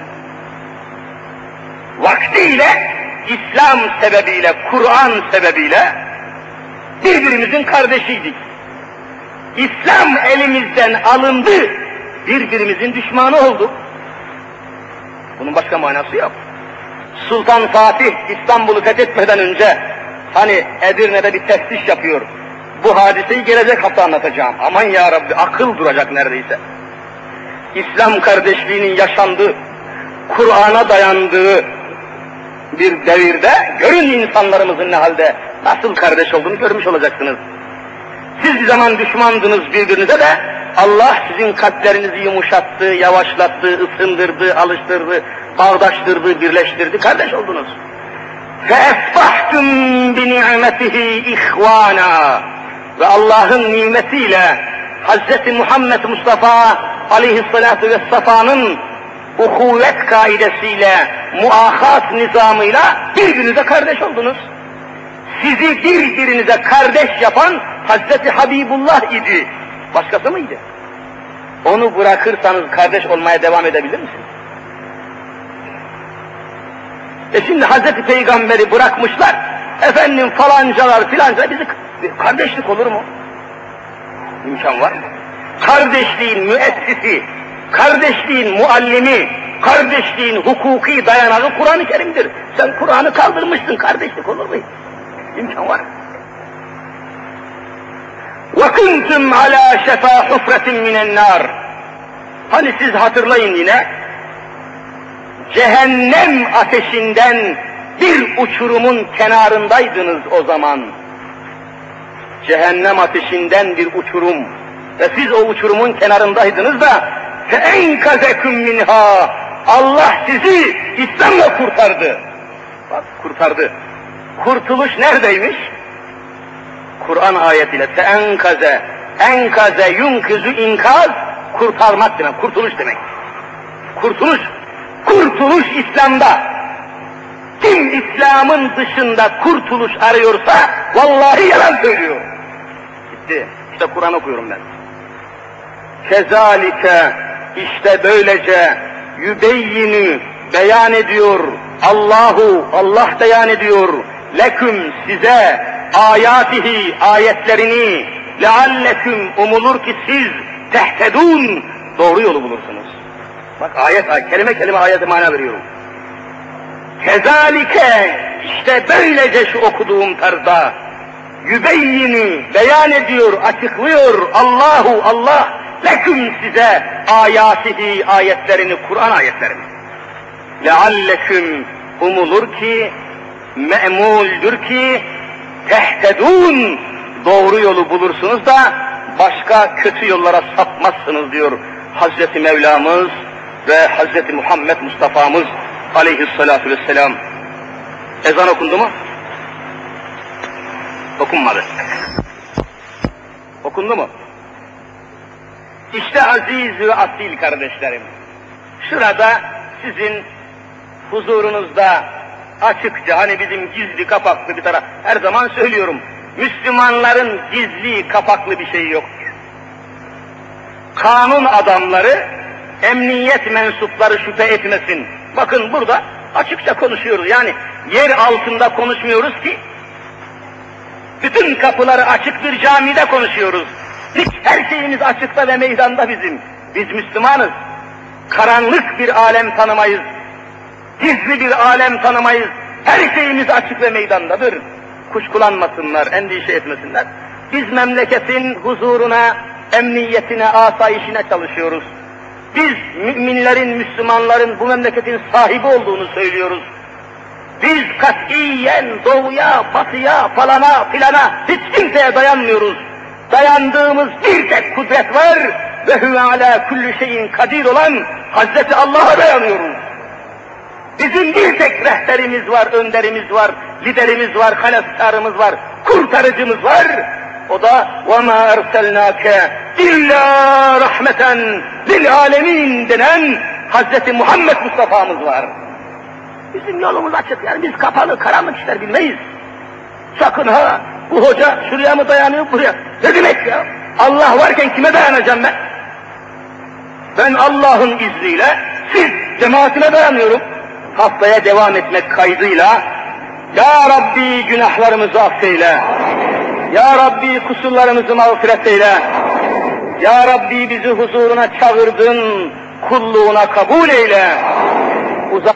Vaktiyle İslam sebebiyle, Kur'an sebebiyle birbirimizin kardeşiydik. İslam elimizden alındı, birbirimizin düşmanı olduk. Bunun başka manası yok. Sultan Fatih İstanbul'u fethetmeden önce hani Edirne'de bir teftiş yapıyor. Bu hadiseyi gelecek hafta anlatacağım. Aman ya Rabbi akıl duracak neredeyse. İslam kardeşliğinin yaşandığı, Kur'an'a dayandığı bir devirde görün insanlarımızın ne halde nasıl kardeş olduğunu görmüş olacaksınız. Siz bir zaman düşmandınız birbirinize de Allah sizin kalplerinizi yumuşattı, yavaşlattı, ısındırdı, alıştırdı, bağdaştırdı, birleştirdi, kardeş oldunuz. فَاَسْبَحْتُمْ بِنِعْمَتِهِ اِخْوَانًا Ve Allah'ın nimetiyle Hz. Muhammed Mustafa aleyhissalatu vesselam'ın uhuvvet kaidesiyle, muahat nizamıyla birbirinize kardeş oldunuz. Sizi birbirinize kardeş yapan Hazreti Habibullah idi. Başkası mıydı? Onu bırakırsanız kardeş olmaya devam edebilir misiniz? E şimdi Hazreti Peygamber'i bırakmışlar, efendim falancalar filancalar bizi kardeşlik olur mu? İmkan var mı? Kardeşliğin müessisi, kardeşliğin muallimi, kardeşliğin hukuki dayanağı Kur'an-ı Kerim'dir. Sen Kur'an'ı kaldırmışsın, kardeşlik olur mu? İmkan var. وَكُنْتُمْ عَلَى شَفَا حُفْرَةٍ مِنَ النَّارِ Hani siz hatırlayın yine, cehennem ateşinden bir uçurumun kenarındaydınız o zaman. Cehennem ateşinden bir uçurum ve siz o uçurumun kenarındaydınız da فَاَنْكَزَكُمْ minha Allah sizi İslam'la kurtardı. Bak kurtardı. Kurtuluş neredeymiş? Kur'an ayetiyle enkaze, enkaze yunküzü inkaz, kurtarmak demek, kurtuluş demek. Kurtuluş, kurtuluş İslam'da. Kim İslam'ın dışında kurtuluş arıyorsa vallahi yalan söylüyor. Gitti. İşte Kur'an okuyorum ben. Kezalike işte böylece yübeyyini beyan ediyor. Allahu Allah beyan ediyor Leküm size ayatihi ayetlerini lealleküm umulur ki siz tehtedun doğru yolu bulursunuz. Bak ayet kelime kelime ayete mana veriyorum. Kezalike işte böylece şu okuduğum tarzda yübeyyini beyan ediyor, açıklıyor Allahu Allah leküm size ayatihi ayetlerini, Kur'an ayetlerini. Lealleküm umulur ki, me'muldür ki, tehtedun doğru yolu bulursunuz da başka kötü yollara sapmazsınız diyor Hazreti Mevlamız ve Hazreti Muhammed Mustafa'mız aleyhissalatu vesselam. Ezan okundu mu? Okunmadı. Okundu mu? İşte aziz ve asil kardeşlerim. Şurada sizin huzurunuzda açıkça hani bizim gizli kapaklı bir taraf her zaman söylüyorum. Müslümanların gizli kapaklı bir şeyi yok. Kanun adamları, emniyet mensupları şüphe etmesin. Bakın burada açıkça konuşuyoruz. Yani yer altında konuşmuyoruz ki. Bütün kapıları açık bir camide konuşuyoruz. Hiç her şeyimiz açıkta ve meydanda bizim. Biz Müslümanız. Karanlık bir alem tanımayız. Gizli bir alem tanımayız. Her şeyimiz açık ve meydandadır. Kuşkulanmasınlar, endişe etmesinler. Biz memleketin huzuruna, emniyetine, asayişine çalışıyoruz. Biz müminlerin, Müslümanların bu memleketin sahibi olduğunu söylüyoruz. Biz katiyen doğuya, batıya, falana, filana hiç kimseye dayanmıyoruz. Dayandığımız bir tek kudret var ve huve ala kulli şeyin kadir olan Hazreti Allah'a dayanıyoruz. Bizim bir tek rehberimiz var, önderimiz var, liderimiz var, halaskarımız var, kurtarıcımız var. O da وَمَا اَرْسَلْنَاكَ اِلَّا رَحْمَةً لِلْعَالَمِينَ denen Hazreti Muhammed Mustafa'mız var. Bizim yolumuz açık yani biz kapalı, karanlık işler bilmeyiz. Sakın ha, bu hoca şuraya mı dayanıyor, buraya? Ne demek ya? Allah varken kime dayanacağım ben? Ben Allah'ın izniyle, siz cemaatine dayanıyorum. Haftaya devam etmek kaydıyla, Ya Rabbi günahlarımızı affeyle. Ya Rabbi kusurlarımızı mağfiret eyle. Ya Rabbi bizi huzuruna çağırdın, kulluğuna kabul eyle. Uzak